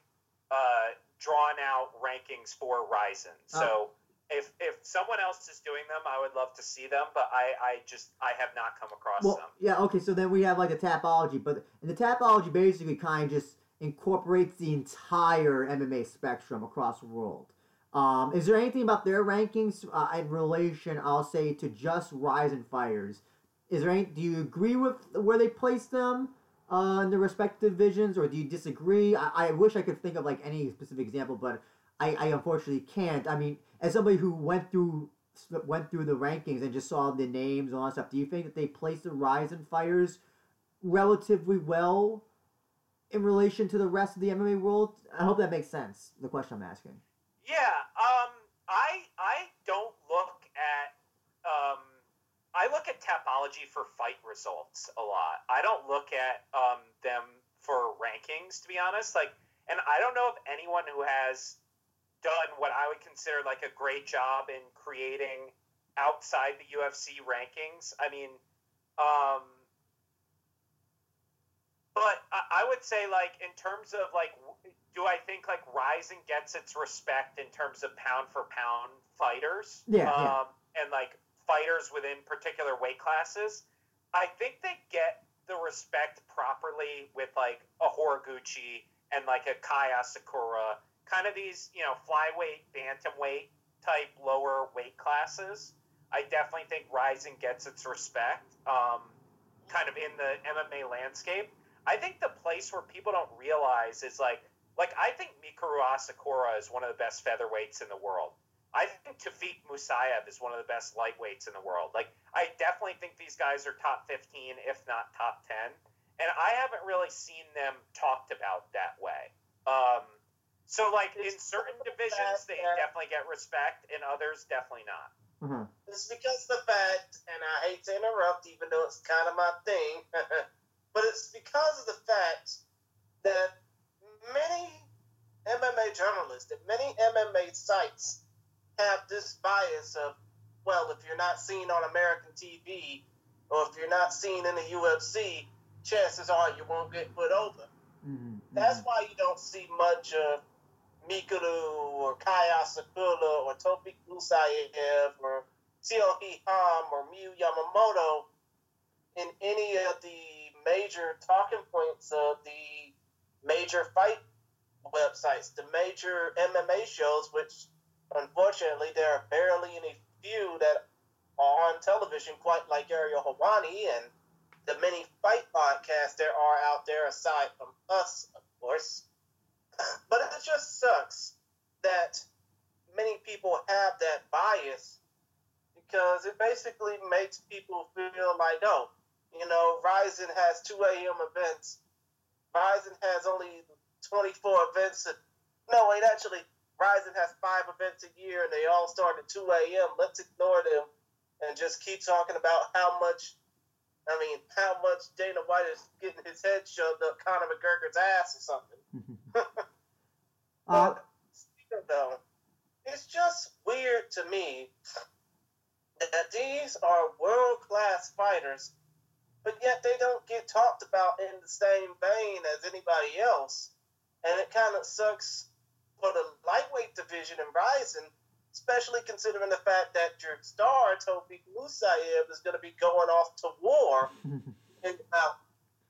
uh, drawn out rankings for Rizin. So if if someone else is doing them, I would love to see them, but I I just I have not come across Well, them. yeah, okay, so then we have like a Tapology, but and the Tapology basically kind of just incorporates the entire MMA spectrum across the world. Um, is there anything about their rankings uh, in relation, I'll say, to just Rizin fighters? Is there any? Do you agree with where they place them uh, in the respective divisions, or do you disagree? I, I wish I could think of like any specific example, but I, I unfortunately can't. I mean, as somebody who went through went through the rankings and just saw the names and all that stuff, do you think that they placed the Rizin fighters relatively well in relation to the rest of the MMA world? I hope that makes sense. The question I'm asking. Yeah, um, I I don't look at um, I look at Tapology for fight results a lot. I don't look at um, them for rankings, to be honest. Like, and I don't know if anyone who has done what I would consider like a great job in creating outside the UFC rankings. I mean, um, but I, I would say like in terms of like do I think like Rizin gets its respect in terms of pound for pound fighters? Yeah, um, yeah. And like fighters within particular weight classes. I think they get the respect properly with like a Horiguchi and like a Kai Asakura, kind of these, you know, flyweight, bantamweight type lower weight classes. I definitely think Rizin gets its respect, um, kind of in the MMA landscape. I think the place where people don't realize is like, like I think Mikuru Asakura is one of the best featherweights in the world. I think Tofiq Musayev is one of the best lightweights in the world. Like, I definitely think these guys are top 15, if not top 10. And I haven't really seen them talked about that way. Um, so, like, in certain divisions, fact they that- definitely get respect. In others, definitely not. Uh-huh. It's because of the fact, and I hate to interrupt, even though it's kind of my thing, [LAUGHS] but it's because of the fact that many MMA journalists and many MMA sites have this bias of, well, if you're not seen on American TV or if you're not seen in the UFC, chances are you won't get put over. Mhm, That's why you don't see much of Mikuru or Kai Asakura or Tofiq Musayev or Seo Hee Ham or Miyu Yamamoto in any of the major talking points of the major fight websites, the major MMA shows, which unfortunately there are barely any few that are on television, quite like Ariel Helwani and the many fight podcasts there are out there aside from us, of course. But it just sucks that many people have that bias because it basically makes people feel like, oh, you know, Rizin has 2 a.m. events. Rizin has only 24 events. No, wait, actually, Rizin has five events a year and they all start at 2 a.m. Let's ignore them and just keep talking about how much I mean, how much Dana White is getting his head shoved up Conor McGregor's ass or something. [LAUGHS] uh, still, though, it's just weird to me that these are world class fighters, but yet they don't get talked about in the same vein as anybody else. And it kind of sucks for the lightweight division in Rizin, especially considering the fact that your star, Tofiq Musayev, is going to be going off to war [LAUGHS] about.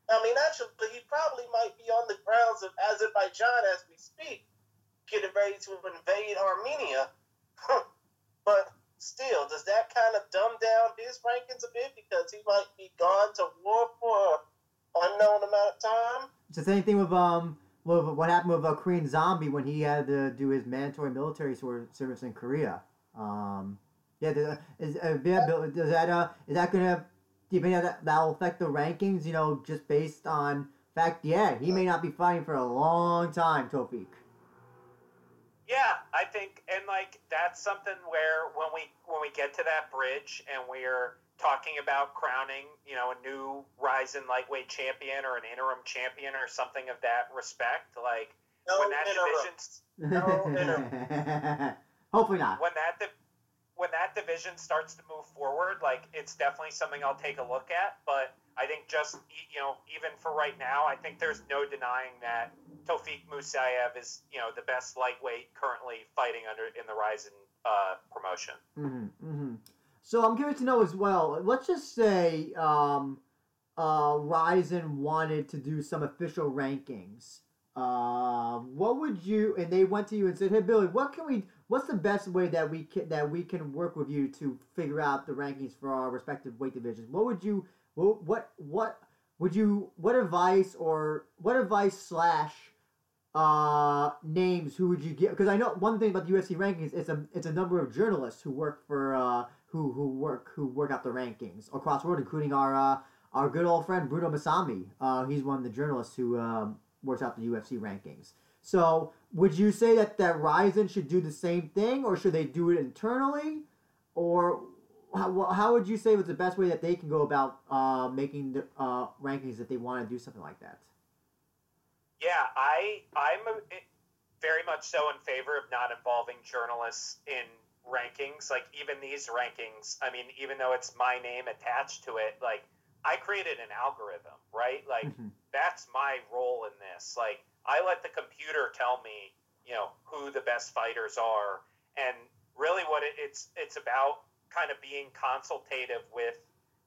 I mean, actually, he probably might be on the grounds of Azerbaijan as we speak, ready to invade Armenia. but still, does that kind of dumb down his rankings a bit because he might be gone to war for an unknown amount of time? It's the same thing with um with what happened with a Korean Zombie when he had to do his mandatory military service in Korea. Um, yeah, does, is uh, yeah, does that uh is that gonna do you think that that'll affect the rankings? You know, just based on fact, yeah, he may not be fighting for a long time, Tofiq. Yeah, I think, and like that's something where when we when we get to that bridge and we're talking about crowning, you know, a new Rizin lightweight champion or an interim champion or something of that respect, like no when that division, [LAUGHS] no hopefully not. When that di- when that division starts to move forward, like it's definitely something I'll take a look at. But I think just you know, even for right now, I think there's no denying that Tofiq Musayev is you know the best lightweight currently fighting under in the Rizin uh, promotion. Mm-hmm, mm-hmm. So I'm curious to know as well. Let's just say um, uh, Rizin wanted to do some official rankings. Uh, what would you? And they went to you and said, "Hey, Billy, what can we? What's the best way that we can that we can work with you to figure out the rankings for our respective weight divisions? What would you? What what would you? What advice or what advice slash uh, names who would you get? Because I know one thing about the UFC rankings, it's a it's a number of journalists who work for uh, who who work who work out the rankings across the world, including our uh, our good old friend Bruno Massami. Uh, he's one of the journalists who um, works out the UFC rankings. So, would you say that that Rizin should do the same thing, or should they do it internally, or how, how would you say was the best way that they can go about uh, making the uh, rankings if they want to do something like that? Yeah, I I'm a, very much so in favor of not involving journalists in rankings. Like even these rankings, I mean, even though it's my name attached to it, like I created an algorithm, right? Like mm-hmm. that's my role in this. Like I let the computer tell me, you know, who the best fighters are, and really what it, it's it's about kind of being consultative with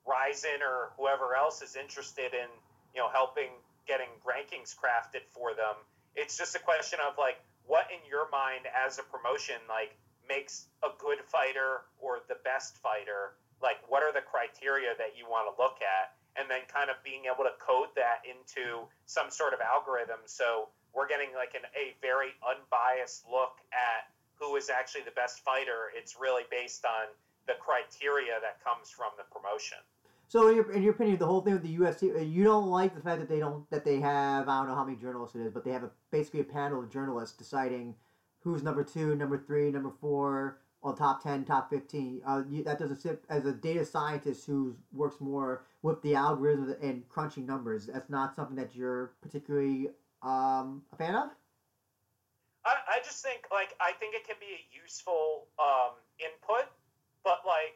Rizin or whoever else is interested in, you know, helping getting rankings crafted for them. It's just a question of like what in your mind as a promotion like makes a good fighter or the best fighter. Like what are the criteria that you want to look at, and then kind of being able to code that into some sort of algorithm. So we're getting like an, a very unbiased look at who is actually the best fighter. It's really based on the criteria that comes from the promotion. So in your, in your opinion, the whole thing with the UFC, uh, you don't like the fact that they don't that they have I don't know how many journalists it is, but they have a, basically a panel of journalists deciding who's number two, number three, number four, or top ten, top fifteen. Uh, you, that doesn't sit as a data scientist who works more with the algorithms and crunching numbers. That's not something that you're particularly um, a fan of. I, I just think like I think it can be a useful um, input, but like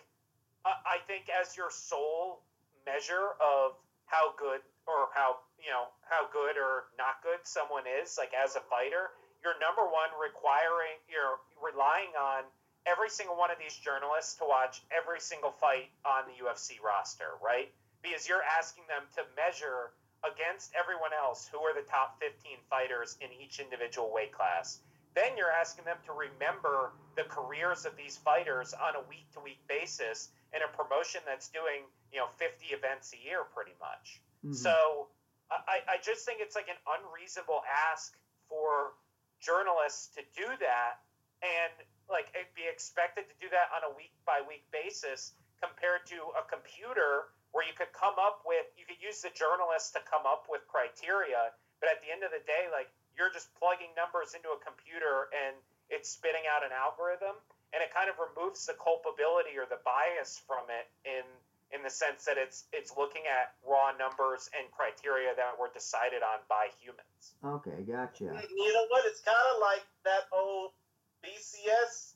I think as your sole measure of how good or how you know how good or not good someone is, like as a fighter, you're number one requiring you're relying on every single one of these journalists to watch every single fight on the UFC roster, right? Because you're asking them to measure against everyone else who are the top 15 fighters in each individual weight class. Then you're asking them to remember the careers of these fighters on a week to week basis in a promotion that's doing you know 50 events a year pretty much. Mm-hmm. So I, I just think it's like an unreasonable ask for journalists to do that and like be expected to do that on a week by week basis compared to a computer where you could come up with you could use the journalists to come up with criteria but at the end of the day like you're just plugging numbers into a computer and it's spitting out an algorithm and it kind of removes the culpability or the bias from it in in the sense that it's it's looking at raw numbers and criteria that were decided on by humans. Okay, gotcha. You know what? It's kind of like that old BCS.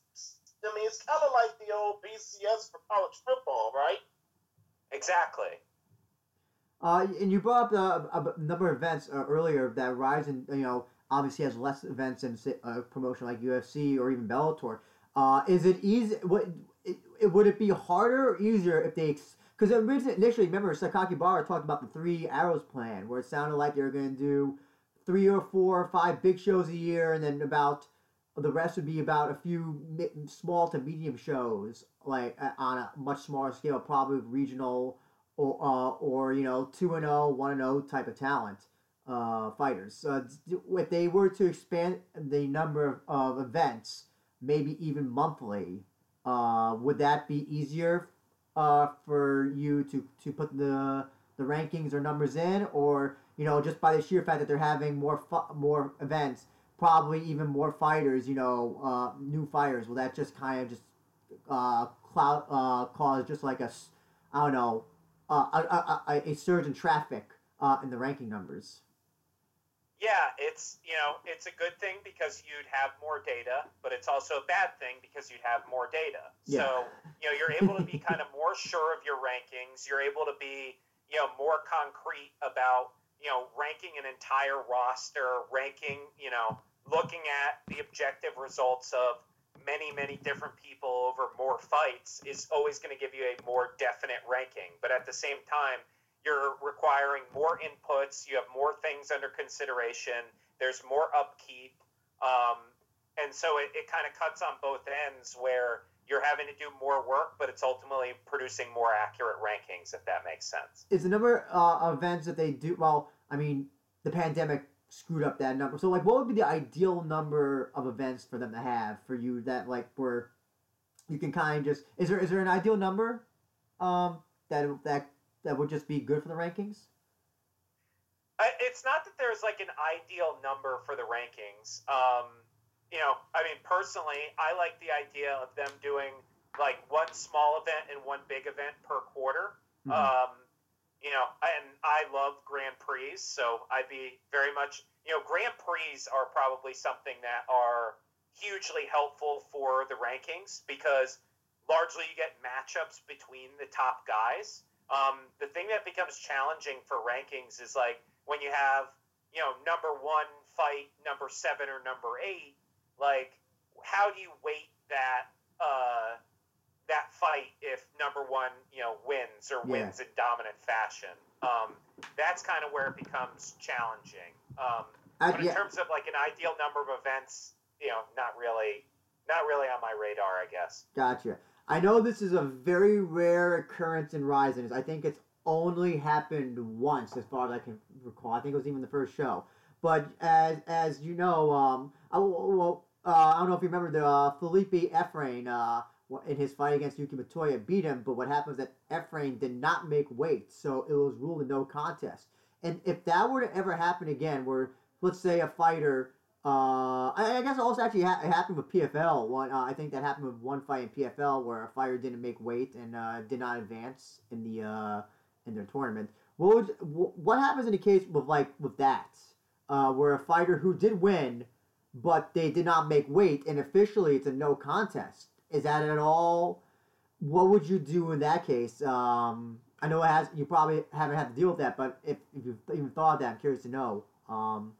I mean, it's kind of like the old BCS for college football, right? Exactly. Uh, and you brought up a, a number of events uh, earlier that Rizin, you know, obviously has less events than a promotion like UFC or even Bellator. Uh, is it easy? What it, it, would it be harder or easier if they? Because initially, remember Sakakibara talked about the three arrows plan, where it sounded like they were going to do three or four or five big shows a year, and then about the rest would be about a few small to medium shows, like on a much smaller scale, probably regional or uh, or you know two and 0, 1 and 0 type of talent uh, fighters. So if they were to expand the number of events, maybe even monthly, uh, would that be easier uh, for you to, to put the the rankings or numbers in, or you know just by the sheer fact that they're having more fu- more events, probably even more fighters, you know, uh, new fighters, will that just kind of just uh, cloud uh, cause just like a I don't know uh, a, a, a, surge in traffic uh, in the ranking numbers? Yeah, it's you know it's a good thing because you'd have more data, but it's also a bad thing because you'd have more data. Yeah. So you know you're able to be kind of [LAUGHS] more sure of your rankings. You're able to be you know more concrete about you know ranking an entire roster, ranking you know looking at the objective results of many many different people over more fights is always going to give you a more definite ranking. But at the same time, you're requiring more inputs. You have more things under consideration. There's more upkeep. Um, and so it, it kind of cuts on both ends where you're having to do more work, but it's ultimately producing more accurate rankings, if that makes sense. Is the number uh, of events that they do? Well, I mean, the pandemic screwed up that number. So, like, what would be the ideal number of events for them to have for you that, like, were you can kind of just is there is there an ideal number um, that that that would just be good for the rankings? it's not that there's like an ideal number for the rankings. Um, you know, I mean, personally, I like the idea of them doing like one small event and one big event per quarter. Mm-hmm. Um, you know, and I love Grand Prix, so I'd be very much, you know, Grand Prix are probably something that are hugely helpful for the rankings because largely you get matchups between the top guys. Um, the thing that becomes challenging for rankings is like when you have, you know, number one fight, number seven, or number eight, like how do you weight that uh, that fight if number one you know wins or yeah. wins in dominant fashion? Um, that's kind of where it becomes challenging. Um, but in yeah. terms of like an ideal number of events, you know, not really, not really on my radar, I guess. Gotcha. I know this is a very rare occurrence in Rizin. I think it's only happened once, as far as I can recall. I think it was even the first show. But as as you know, um, I, well, uh, I don't know if you remember the uh, Felipe Efrain uh, in his fight against Yuki Motoya beat him, but what happens that Efrain did not make weight, so it was ruled a no contest. And if that were to ever happen again, where let's say a fighter, uh, I, I guess also actually ha- it happened with PFL. One, uh, I think that happened with one fight in PFL where a fighter didn't make weight and uh, did not advance in the uh, in their tournament. What would, what happens in a case with like with that, uh, where a fighter who did win but they did not make weight, and officially it's a no contest. Is that at all? What would you do in that case? Um, I know it has. You probably haven't had to deal with that, but if, if you've even thought of that, I'm curious to know um,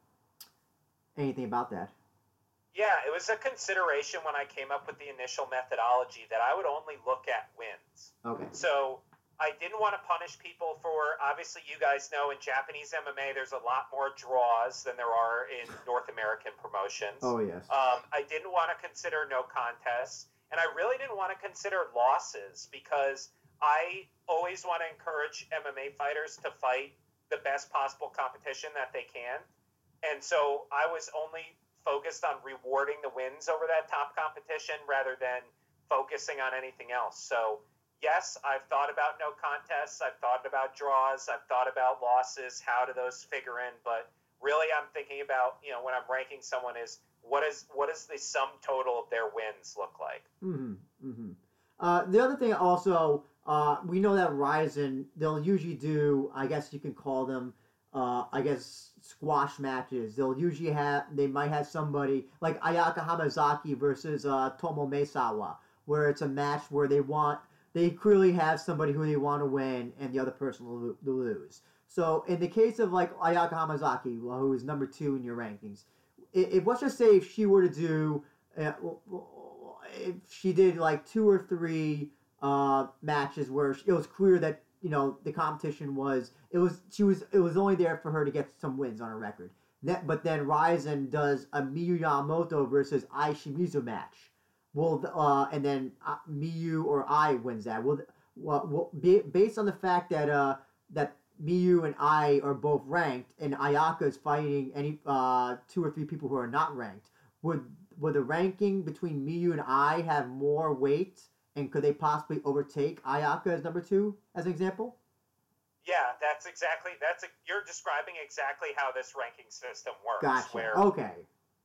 anything about that. Yeah, it was a consideration when I came up with the initial methodology that I would only look at wins. Okay. So I didn't want to punish people for obviously you guys know in Japanese MMA there's a lot more draws than there are in North American promotions. Oh yes. Um, I didn't want to consider no contests, and I really didn't want to consider losses because I always want to encourage MMA fighters to fight the best possible competition that they can, and so I was only focused on rewarding the wins over that top competition rather than focusing on anything else. So yes, I've thought about no contests, I've thought about draws, I've thought about losses. How do those figure in? But really, I'm thinking about you know when I'm ranking someone is what is what is the sum total of their wins look like? Mm-hmm. Mm-hmm. Uh, the other thing also uh, we know that Rizin they'll usually do. I guess you can call them. Uh, I guess squash matches. They'll usually have. They might have somebody like Ayaka Hamasaki versus uh, Tomo Maesawa, where it's a match where they want. They clearly have somebody who they want to win, and the other person will, will lose. So in the case of like Ayaka Hamasaki, who is number two in your rankings, if, let's just say if she were to do, uh, if she did like two or three uh, matches where it was clear that you know the competition was it was she was it was only there for her to get some wins on her record. That but then Rizin does a Miyu Yamamoto versus Ai Shimizu match. Well, uh, and then uh, Miyu or Ai wins that. Well, well, well based on the fact that uh, that Miyu and Ai are both ranked, and Ayaka is fighting any uh, two or three people who are not ranked. Would would the ranking between Miyu and Ai have more weight, and could they possibly overtake Ayaka as number two, as an example? Yeah, that's exactly that's a, you're describing exactly how this ranking system works. Gotcha. Where okay.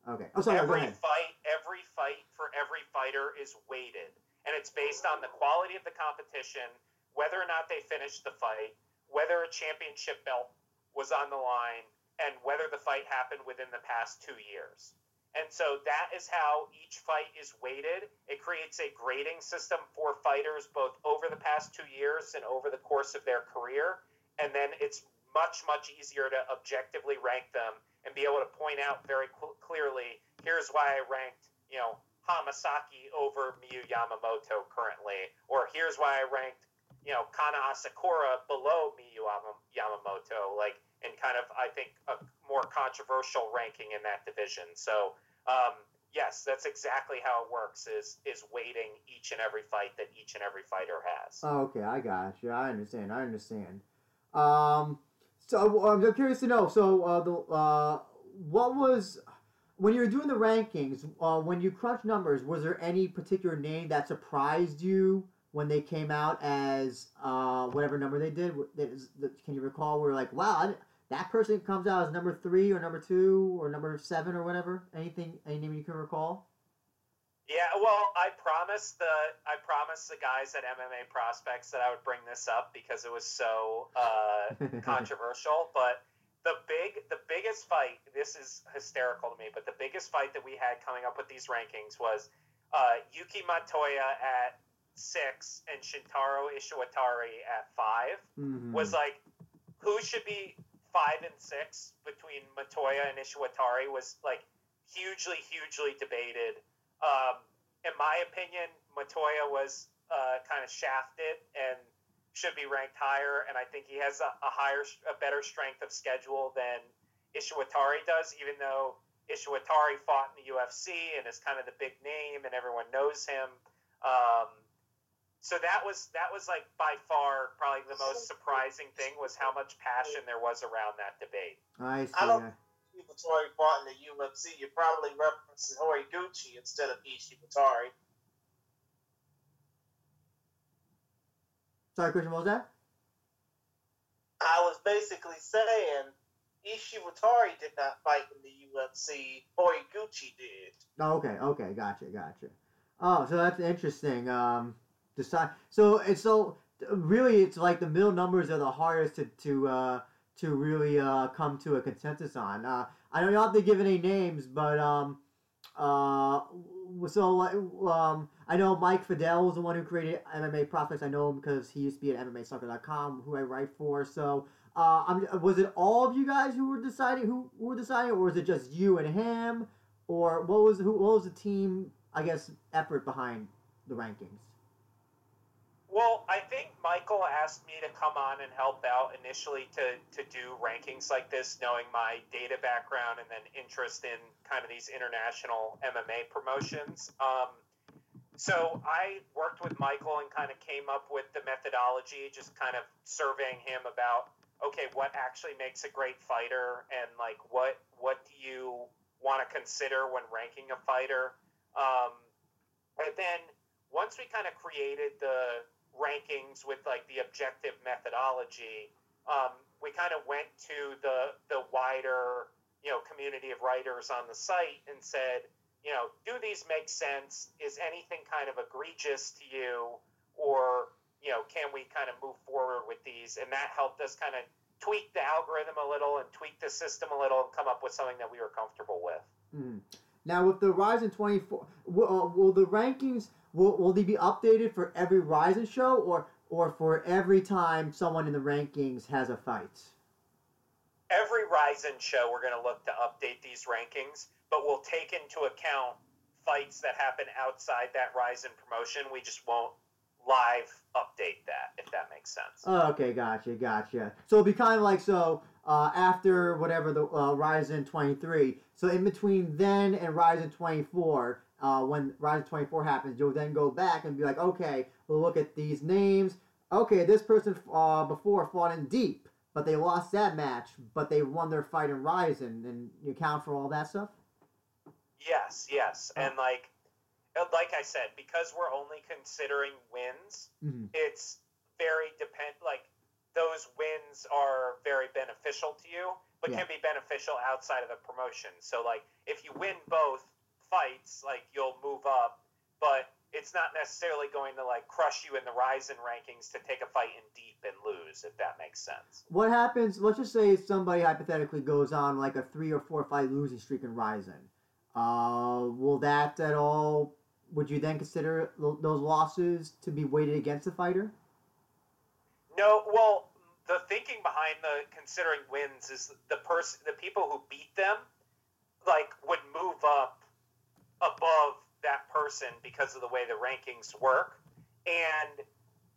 Okay. Oh, sorry. every fight, every fight for every fighter is weighted, and it's based on the quality of the competition, whether or not they finish the fight, whether a championship belt was on the line, and whether the fight happened within the past two years. And so that is how each fight is weighted. It creates a grading system for fighters both over the past two years and over the course of their career. And then it's much, much easier to objectively rank them and be able to point out very cl- clearly here's why I ranked, you know, Hamasaki over Miyu Yamamoto currently, or here's why I ranked, you know, Kanna Asakura below Miyu Yamamoto, like, in kind of, I think, a more controversial ranking in that division. So, um, yes, that's exactly how it works is is weighting each and every fight that each and every fighter has. Oh, okay, I got you. I understand. I understand. Um, so I'm curious to know. So uh, the uh, what was when you were doing the rankings? Uh, when you crunch numbers, was there any particular name that surprised you when they came out as uh, whatever number they did? That is- that- Can you recall? Where like, wow, I- that person comes out as number three or number two or number seven or whatever. Anything? Any name you can recall? Yeah, well, I promised the I promised the guys at MMA Prospects that I would bring this up because it was so uh, [LAUGHS] controversial. But the big the biggest fight this is hysterical to me, but the biggest fight that we had coming up with these rankings was uh, Yuki Motoya at six and Shintaro Ishiwatari at 5 Mhm. was like who should be five and six between Motoya and Ishiwatari was like hugely, hugely debated. Um, in my opinion, Motoya was uh, kind of shafted and should be ranked higher, and I think he has a, a higher, a better strength of schedule than Ishiwatari does, even though Ishiwatari fought in the UFC and is kind of the big name and everyone knows him. Um, so that was that was like by far probably the most surprising thing was how much passion there was around that debate. I see. I don't- I- People Tori fought in the UFC, you're probably referencing Horiguchi instead of Ishiwatari. Sorry, Christian. What was that? I was basically saying Ishiwatari did not fight in the UFC, Horiguchi did. Oh, okay, okay, gotcha, gotcha. Oh, so that's interesting. Um, decide. So it's so really, it's like the middle numbers are the hardest to to uh, to really uh, come to a consensus on. Uh, I don't have to give any names, but um, uh, so um, I know Mike Fidel was the one who created MMA Prospects. I know him because he used to be at MMASucka.com, who I write for. So. Uh, I'm, was it all of you guys who were deciding who, who were deciding, or was it just you and him, or what was who what was the team I guess effort behind the rankings? Well, I think Michael asked me to come on and help out initially to, to do rankings like this, knowing my data background and then interest in kind of these international MMA promotions. Um, so I worked with Michael and kind of came up with the methodology, just kind of surveying him about okay, what actually makes a great fighter, and like what what do you want to consider when ranking a fighter. Um, and then once we kind of created the rankings with like the objective methodology, um, we kind of went to the the wider you know community of writers on the site and said, you know, do these make sense? Is anything kind of egregious to you, or you know, can we kind of move forward with these? And that helped us kind of tweak the algorithm a little and tweak the system a little and come up with something that we were comfortable with. Mm. Now, with the Rizin 24, will, uh, will the rankings will, will they be updated for every Rizin show or or for every time someone in the rankings has a fight? Every Rizin show, we're going to look to update these rankings, but we'll take into account fights that happen outside that Rizin promotion. We just won't live update that, if that makes sense. Oh, okay, gotcha, gotcha. So it'll be kind of like so uh, after whatever the uh, Rizin 23. So in between then and Rizin 24, uh, when Rizin 24 happens, you'll then go back and be like, okay, we'll look at these names. Okay, this person uh, before fought in Deep, but they lost that match, but they won their fight in Rizin, and you account for all that stuff. Yes, yes, Oh. and like, like I said, because we're only considering wins, Mhm. it's very depend. Like those wins are very beneficial to you, but Yeah. can be beneficial outside of the promotion. So like, if you win both fights, like you'll move up, but it's not necessarily going to like crush you in the Rizin rankings to take a fight in deep and lose, if that makes sense. What happens? Let's just say somebody hypothetically goes on like a three or four fight losing streak in Rizin. Uh, will that at all? Would you then consider those losses to be weighted against the fighter? No, well, the thinking behind the considering wins is the person, the people who beat them, like would move up above that person because of the way the rankings work, and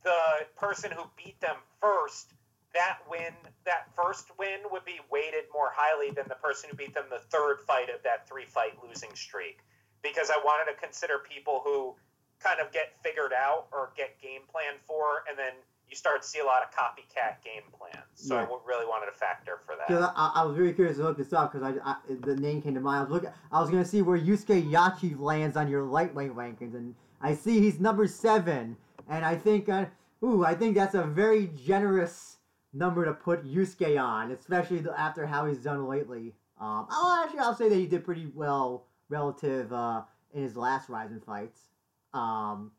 the person who beat them first, that win, that first win would be weighted more highly than the person who beat them the third fight of that three fight losing streak, because I wanted to consider people who kind of get figured out or get game plan for, and then you start to see a lot of copycat game plans. So I Yeah. w- really wanted to factor for that. Because I, I was really curious to look this up because I, I the name came to mind. I was looking. I was gonna see where Yusuke Yachi lands on your lightweight rankings, and I see he's number seven. And I think, uh, ooh, I think that's a very generous number to put Yusuke on, especially after how he's done lately. Um, oh, actually, I'll say that he did pretty well relative uh, in his last Rizin fights. Um,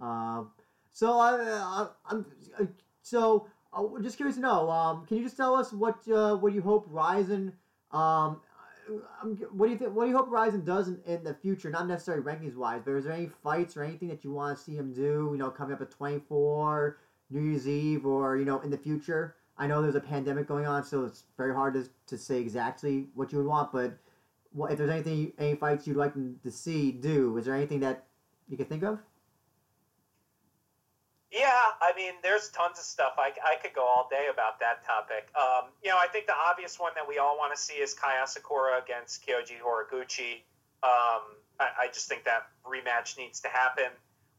uh, so I, I, I'm uh, so uh, just curious to know. Um, can you just tell us what uh, what you hope Rizin um, what do you think? What do you hope Rizin does in, in the future? Not necessarily rankings wise, but is there any fights or anything that you want to see him do? You know, coming up at 24, New Year's Eve, or you know, in the future. I know there's a pandemic going on, so it's very hard to, to say exactly what you would want. But what, if there's anything, any fights you'd like to see do, is there anything that you can think of? Yeah, I mean, there's tons of stuff. I, I could go all day about that topic. Um, you know, I think the obvious one that we all want to see is Kai Asakura against Kyoji Horiguchi. Um, I, I just think that rematch needs to happen.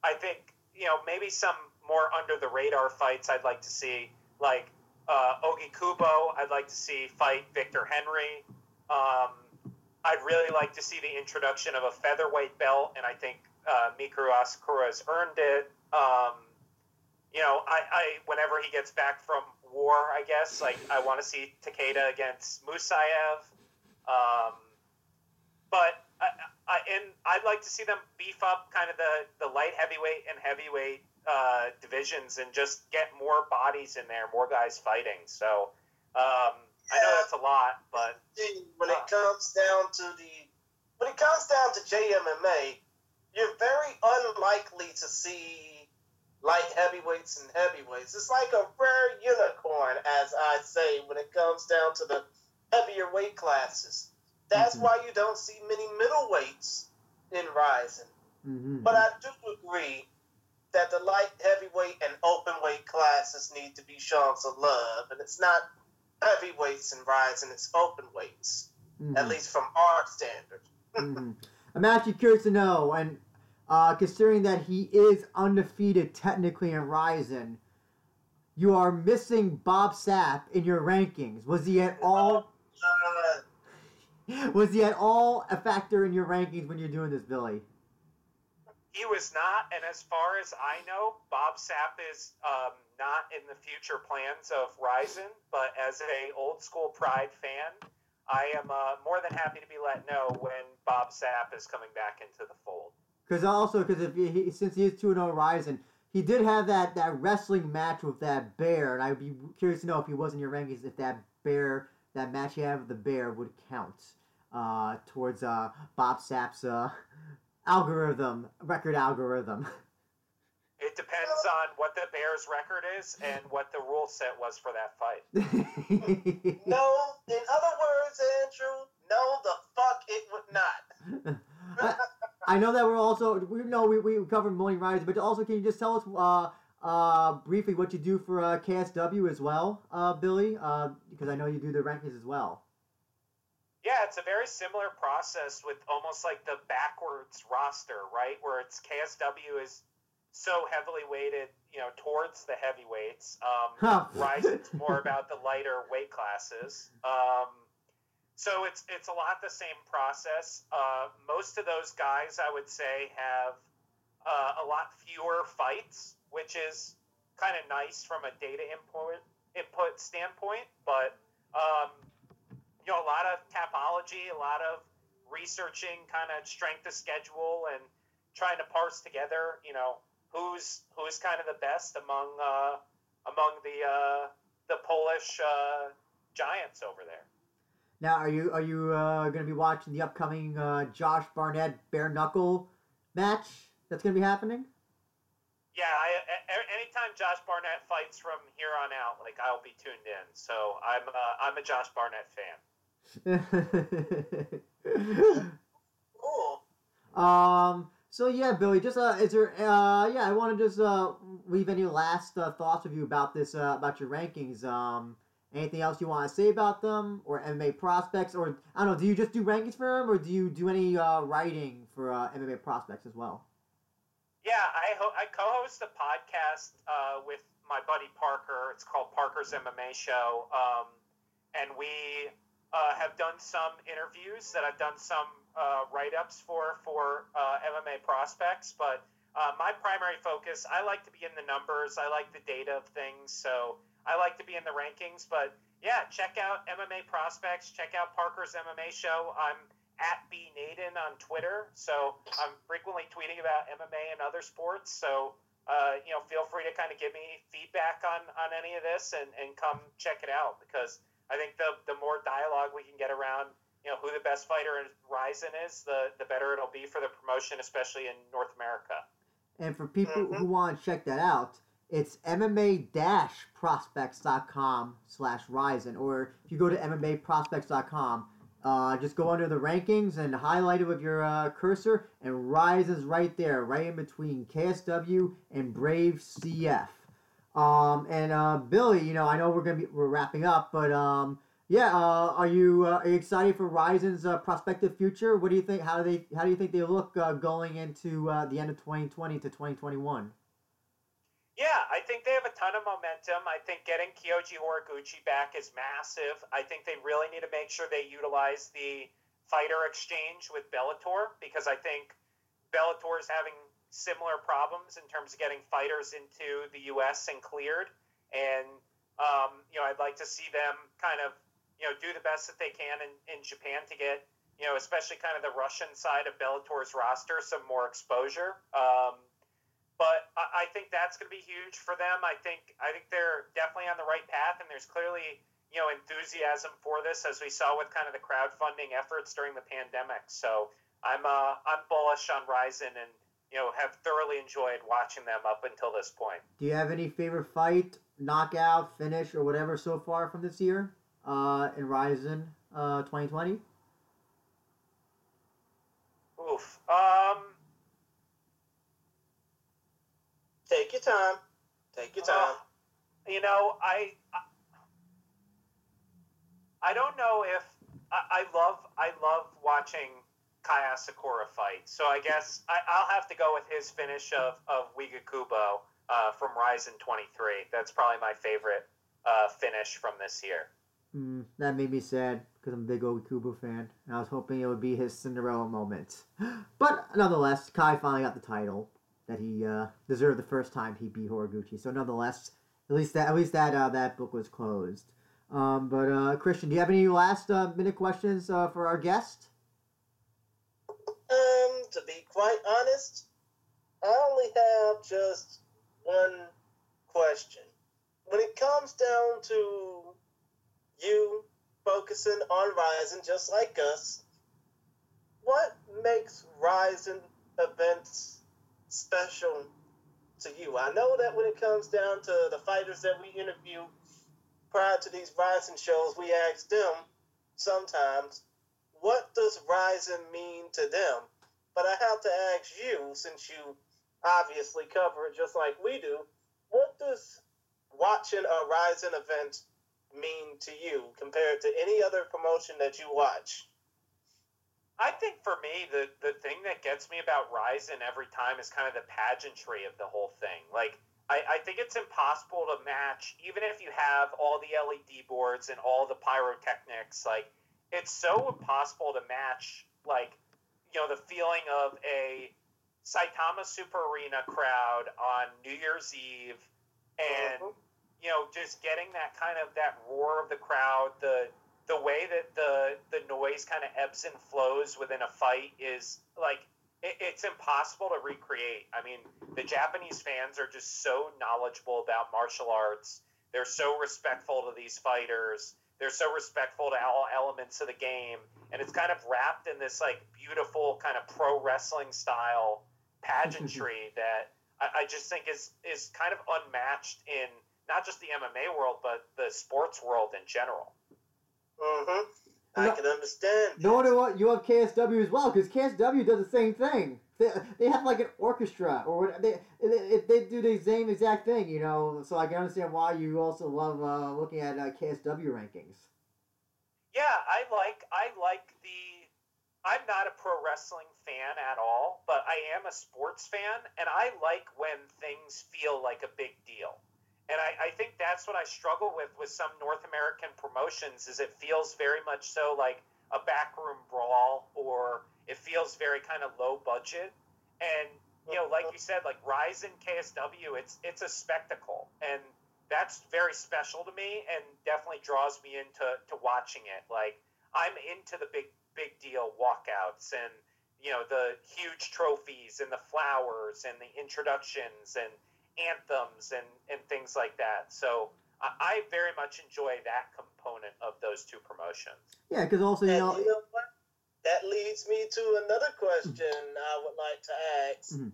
I think, you know, maybe some more under the radar fights I'd like to see, like uh, Ogi Kubo, I'd like to see fight Victor Henry. Um, I'd really like to see the introduction of a featherweight belt, and I think uh, Mikuru Asakura has earned it. Um, you know, I, I whenever he gets back from war, I guess like I want to see Takeda against Musayev. Um, but I, I, and I'd like to see them beef up kind of the the light heavyweight and heavyweight uh, divisions and just get more bodies in there, more guys fighting. So um, I know that's a lot, but when it Uh. comes down to the when it comes down to JMMA, you're very unlikely to see light heavyweights and heavyweights. It's like a rare unicorn, as I say, when it comes down to the heavier weight classes. That's Mhm. why you don't see many middleweights in Rizin. Mm-hmm. But I do agree that the light heavyweight and open weight classes need to be shown some love, and it's not heavyweights and Rizin, it's open weights Mm-hmm. at least from our standard. hmm I'm actually curious to know, and uh, considering that he is undefeated technically in Rizin, you are missing Bob Sapp in your rankings. Was he at all? Uh, [LAUGHS] Was he at all a factor in your rankings when you're doing this, Billy? He was not, and as far as I know, Bob Sapp is um, not in the future plans of Rizin. But as a old school Pride fan, I am uh, more than happy to be let know when Bob Sapp is coming back into the fold. Because also, because if he, since he is two and zero Rizin, he did have that, that wrestling match with that bear, and I'd be curious to know if he was in your rankings, if that bear, that match he had with the bear would count uh, towards uh, Bob Sapp's uh, algorithm, record algorithm. It depends on what the Bears' record is and what the rule set was for that fight. [LAUGHS] No, in other words, Andrew, no, the fuck it would not. [LAUGHS] I, know that we're also we know we, we covered Morning Riders, but also can you just tell us uh, uh, briefly what you do for uh, KSW as well, uh, Billy? Uh, because I know you do the rankings as well. Yeah, it's a very similar process with almost like the backwards roster, right? Where it's KSW is so heavily weighted, you know, towards the heavyweights. Um, Huh. Rizin's more about the lighter weight classes. Um, so it's it's a lot the same process. Uh, most of those guys, I would say, have uh, a lot fewer fights, which is kind of nice from a data input input standpoint. But um, you know, a lot of Tapology, a lot of researching, kind of strength of schedule, and trying to parse together, you know, who's who's kind of the best among uh, among the uh, the Polish uh, giants over there. Now, are you are you uh, going to be watching the upcoming uh, Josh Barnett bare knuckle match that's going to be happening? Yeah, I, a- anytime Josh Barnett fights from here on out, like I'll be tuned in. So I'm uh, I'm a Josh Barnett fan. [LAUGHS] Cool. um. So yeah, Billy. Just uh, is there? Uh, yeah, I want to just uh leave any last uh, thoughts of you about this uh, about your rankings. Um. Anything else you want to say about them or MMA prospects or I don't know? Do you just do rankings for them or do you do any uh, writing for uh, MMA prospects as well? Yeah, I ho- I co-host a podcast uh, with my buddy Parker. It's called Parker's MMA Show, um, and we uh, have done some interviews that I've done some uh, write-ups for for uh, MMA prospects. But my primary focus, I like to be in the numbers. I like the data of things, so I like to be in the rankings. But yeah, check out MMA prospects. Check out Parker's MMA Show. I'm at B Naden on Twitter. So I'm frequently tweeting about MMA and other sports. So uh, you know, feel free to kind of give me feedback on on any of this and and come check it out because I think the the more dialogue we can get around. You know who the best fighter in Rizin is, the the better it'll be for the promotion, especially in North America. And for people Mhm. who want to check that out, it's MMA-prospects.com slash Rizin. Or if you go to MMAprospects.com, uh, just go under the rankings and highlight it with your uh, cursor, and Rizin's right there, right in between KSW and Brave CF. Um, and uh, Billy, you know, I know we're gonna be we're wrapping up, but um, yeah, uh, are you uh, are you excited for Rizin's uh, prospective future? What do you think? How do they how do you think they look uh, going into uh, the end of 2020 to 2021? Yeah, I think they have a ton of momentum. I think getting Kyoji Horiguchi back is massive. I think they really need to make sure they utilize the fighter exchange with Bellator because I think Bellator is having similar problems in terms of getting fighters into the U.S. and cleared. And um, you know, I'd like to see them kind of you know do the best that they can in, in Japan to get you know especially kind of the Russian side of Bellator's roster some more exposure. Um, but I, I think that's going to be huge for them. I think I think they're definitely on the right path, and there's clearly you know enthusiasm for this, as we saw with kind of the crowdfunding efforts during the pandemic. So I'm uh, I'm bullish on Rizin, and you know have thoroughly enjoyed watching them up until this point. Do you have any favorite fight, knockout, finish, or whatever so far from this year uh, in Rizin uh, 2020? Oof. Um. Take your time. Take your time. Uh, you know, I, I I don't know if I, I love I love watching Kai Asakura fight. So I guess I, I'll have to go with his finish of of Ougikubo uh, from Rizin 23. That's probably my favorite uh, finish from this year. Mm, that made me sad because I'm a big old Kubo fan, and I was hoping it would be his Cinderella moment. [GASPS] But nonetheless, Kai finally got the title that he uh, deserved the first time he beat Horiguchi. So nonetheless, at least that at least that uh, that book was closed. Um, but uh, Christian, do you have any last uh, minute questions uh, for our guest? Um, to be quite honest, I only have just one question. When it comes down to you focusing on Rizin just like us, what makes Rizin events special to you? I know that when it comes down to the fighters that we interview prior to these Rizin shows, we ask them sometimes, what does Rizin mean to them? But I have to ask you, since you obviously cover it just like we do, what does watching a Rizin event mean to you compared to any other promotion that you watch? I think for me, the, the thing that gets me about Rizin every time is kind of the pageantry of the whole thing. Like, I, I think it's impossible to match, even if you have all the LED boards and all the pyrotechnics. Like, it's so impossible to match, like, you know, the feeling of a Saitama Super Arena crowd on New Year's Eve and, Mhm. you know, just getting that kind of that roar of the crowd, the the way that the the noise kind of ebbs and flows within a fight is like it, it's impossible to recreate. I mean, the Japanese fans are just so knowledgeable about martial arts. They're so respectful to these fighters. They're so respectful to all elements of the game, and it's kind of wrapped in this like beautiful kind of pro wrestling style pageantry [LAUGHS] that I, I just think is is kind of unmatched in not just the MMA world, but the sports world in general. Mm-hmm. I No- can understand. No wonder what you have KSW as well, because KSW does the same thing. They, they have like an orchestra, or what they, they they do the same exact thing, you know. So I can understand why you also love uh, looking at uh, KSW rankings. Yeah, I like I like the. I'm not a pro wrestling fan at all, but I am a sports fan, and I like when things feel like a big deal. And I, I think that's what I struggle with with some North American promotions is it feels very much so like a backroom brawl or it feels very kind of low budget. And you know, like you said, like Rizin KSW, it's it's a spectacle, and that's very special to me, and definitely draws me into to watching it. Like I'm into the big big deal walkouts and you know the huge trophies and the flowers and the introductions and anthems and and things like that. So I, I very much enjoy that component of those two promotions. Yeah, because also you And know, you know what? That leads me to another question I would like to ask. Mhm.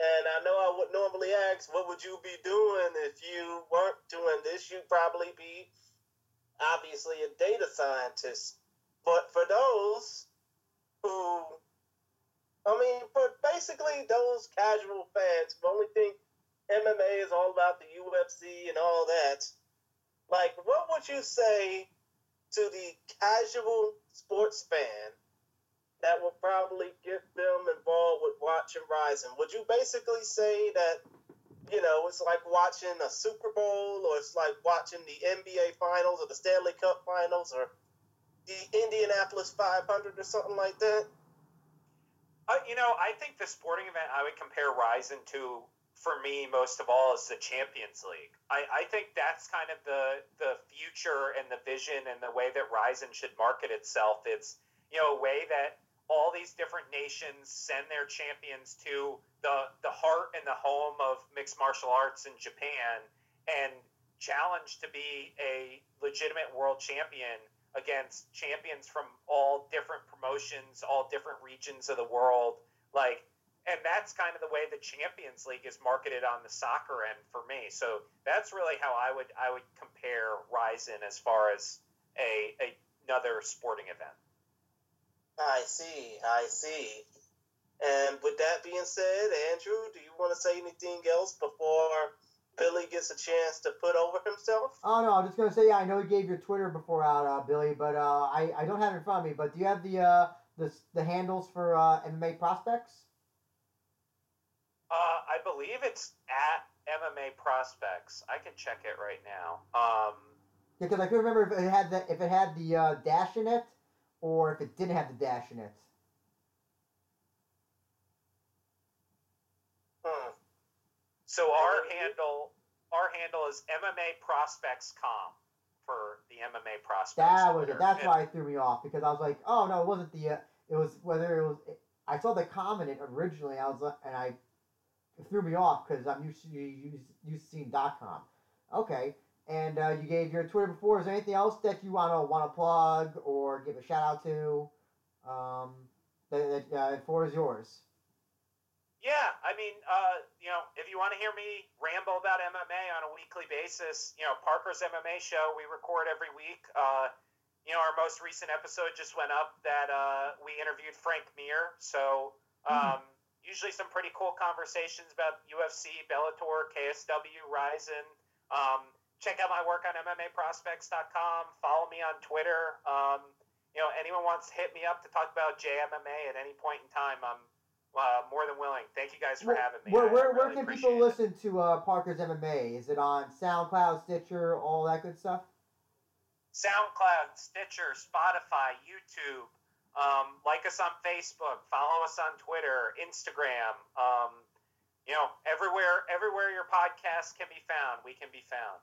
And I know I would normally ask, what would you be doing if you weren't doing this? You'd probably be obviously a data scientist. But for those who, I mean, for basically those casual fans who only think MMA is all about the UFC and all that, like, what would you say to the casual sports fan that will probably get them involved with watching Rizin? Would you basically say that, you know, it's like watching a Super Bowl or it's like watching the NBA Finals or the Stanley Cup Finals or the Indianapolis 500 or something like that? Uh, you know, I think the sporting event I would compare Rizin to, for me, most of all, is the Champions League. I, I think that's kind of the the future and the vision and the way that Rizin should market itself. It's you know a way that all these different nations send their champions to the the heart and the home of mixed martial arts in Japan and challenge to be a legitimate world champion against champions from all different promotions, all different regions of the world. Like, and that's kind of the way the Champions League is marketed on the soccer end for me. So that's really how I would I would compare Rizin as far as a, a another sporting event. I see, I see. And with that being said, Andrew, do you want to say anything else before Billy gets a chance to put over himself? oh no, I'm just gonna say yeah, I know you gave your Twitter before out, uh, Billy, but uh, I I don't have it in front of me. But do you have the uh, the the handles for uh, MMA prospects? Uh, I believe it's at MMA Prospects. I can check it right now. Um, Yeah, because I couldn't remember if it had the if it had the uh, dash in it, or if it didn't have the dash in it. Hmm. so our handle our handle is MMA Prospects.com for the MMA Prospects. That was it. That's And- why it threw me off because I was like, oh no, it wasn't the. Uh, it was whether it was. I saw the comment originally. I was like, and I it threw me off because I'm used to used, used to seeing .com. Okay, and uh, you gave your Twitter before. Is there anything else that you wanna wanna plug or give a shout out to? Um, that, that uh, floor is yours. Yeah, I mean, uh, you know, if you want to hear me ramble about MMA on a weekly basis, you know, Parker's MMA show we record every week. Uh, you know, our most recent episode just went up that uh, we interviewed Frank Mir. So um, mm. Usually some pretty cool conversations about UFC, Bellator, KSW, Rizin. Um, check out my work on MMAprospects.com. Follow me on Twitter. Um, you know, anyone wants to hit me up to talk about JMMA at any point in time, I'm uh, more than willing. Thank you guys for having me. Where, where, where can people it. listen to uh, Parker's MMA? Is it on SoundCloud, Stitcher, all that good stuff? SoundCloud, Stitcher, Spotify, YouTube. Um, like us on Facebook. Follow us on Twitter, Instagram. Um, you know, everywhere, everywhere your podcast can be found, we can be found.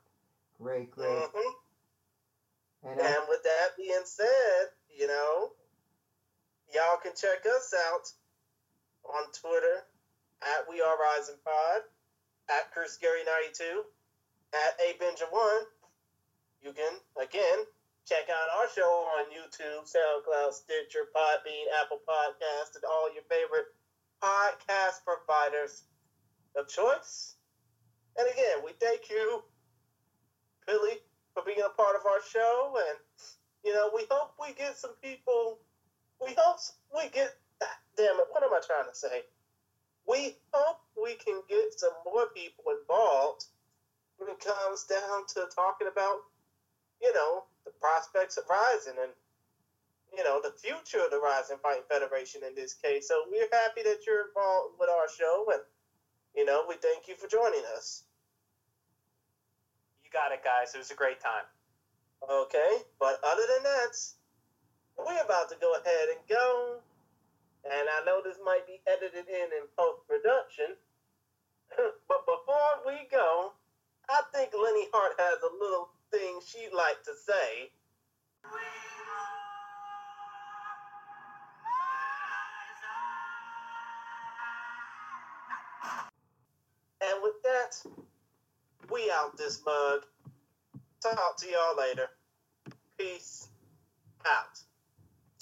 Great, great. Mm-hmm. And, uh, and with that being said, you know, y'all can check us out on Twitter at We Are Rizin Pod, at Chris Gary 92, at A Benja One. You can again check out our show on YouTube, SoundCloud, Stitcher, Podbean, Apple Podcast, and all your favorite podcast providers of choice. And again, we thank you, Billy, for being a part of our show. And, you know, we hope we get some people, we hope we get damn it, what am I trying to say? We hope we can get some more people involved when it comes down to talking about, you know, the prospects of Rizin and, you know, the future of the Rizin Fighting Federation in this case. So we're happy that you're involved with our show and, you know, we thank you for joining us. You got it, guys. It was a great time. Okay, but other than that, we're about to go ahead and go and I know this might be edited in in post production, [LAUGHS] but before we go, I think Lenny Hart has a little thing she'd like to say. And with that, we out this mug. Talk to y'all later. Peace out.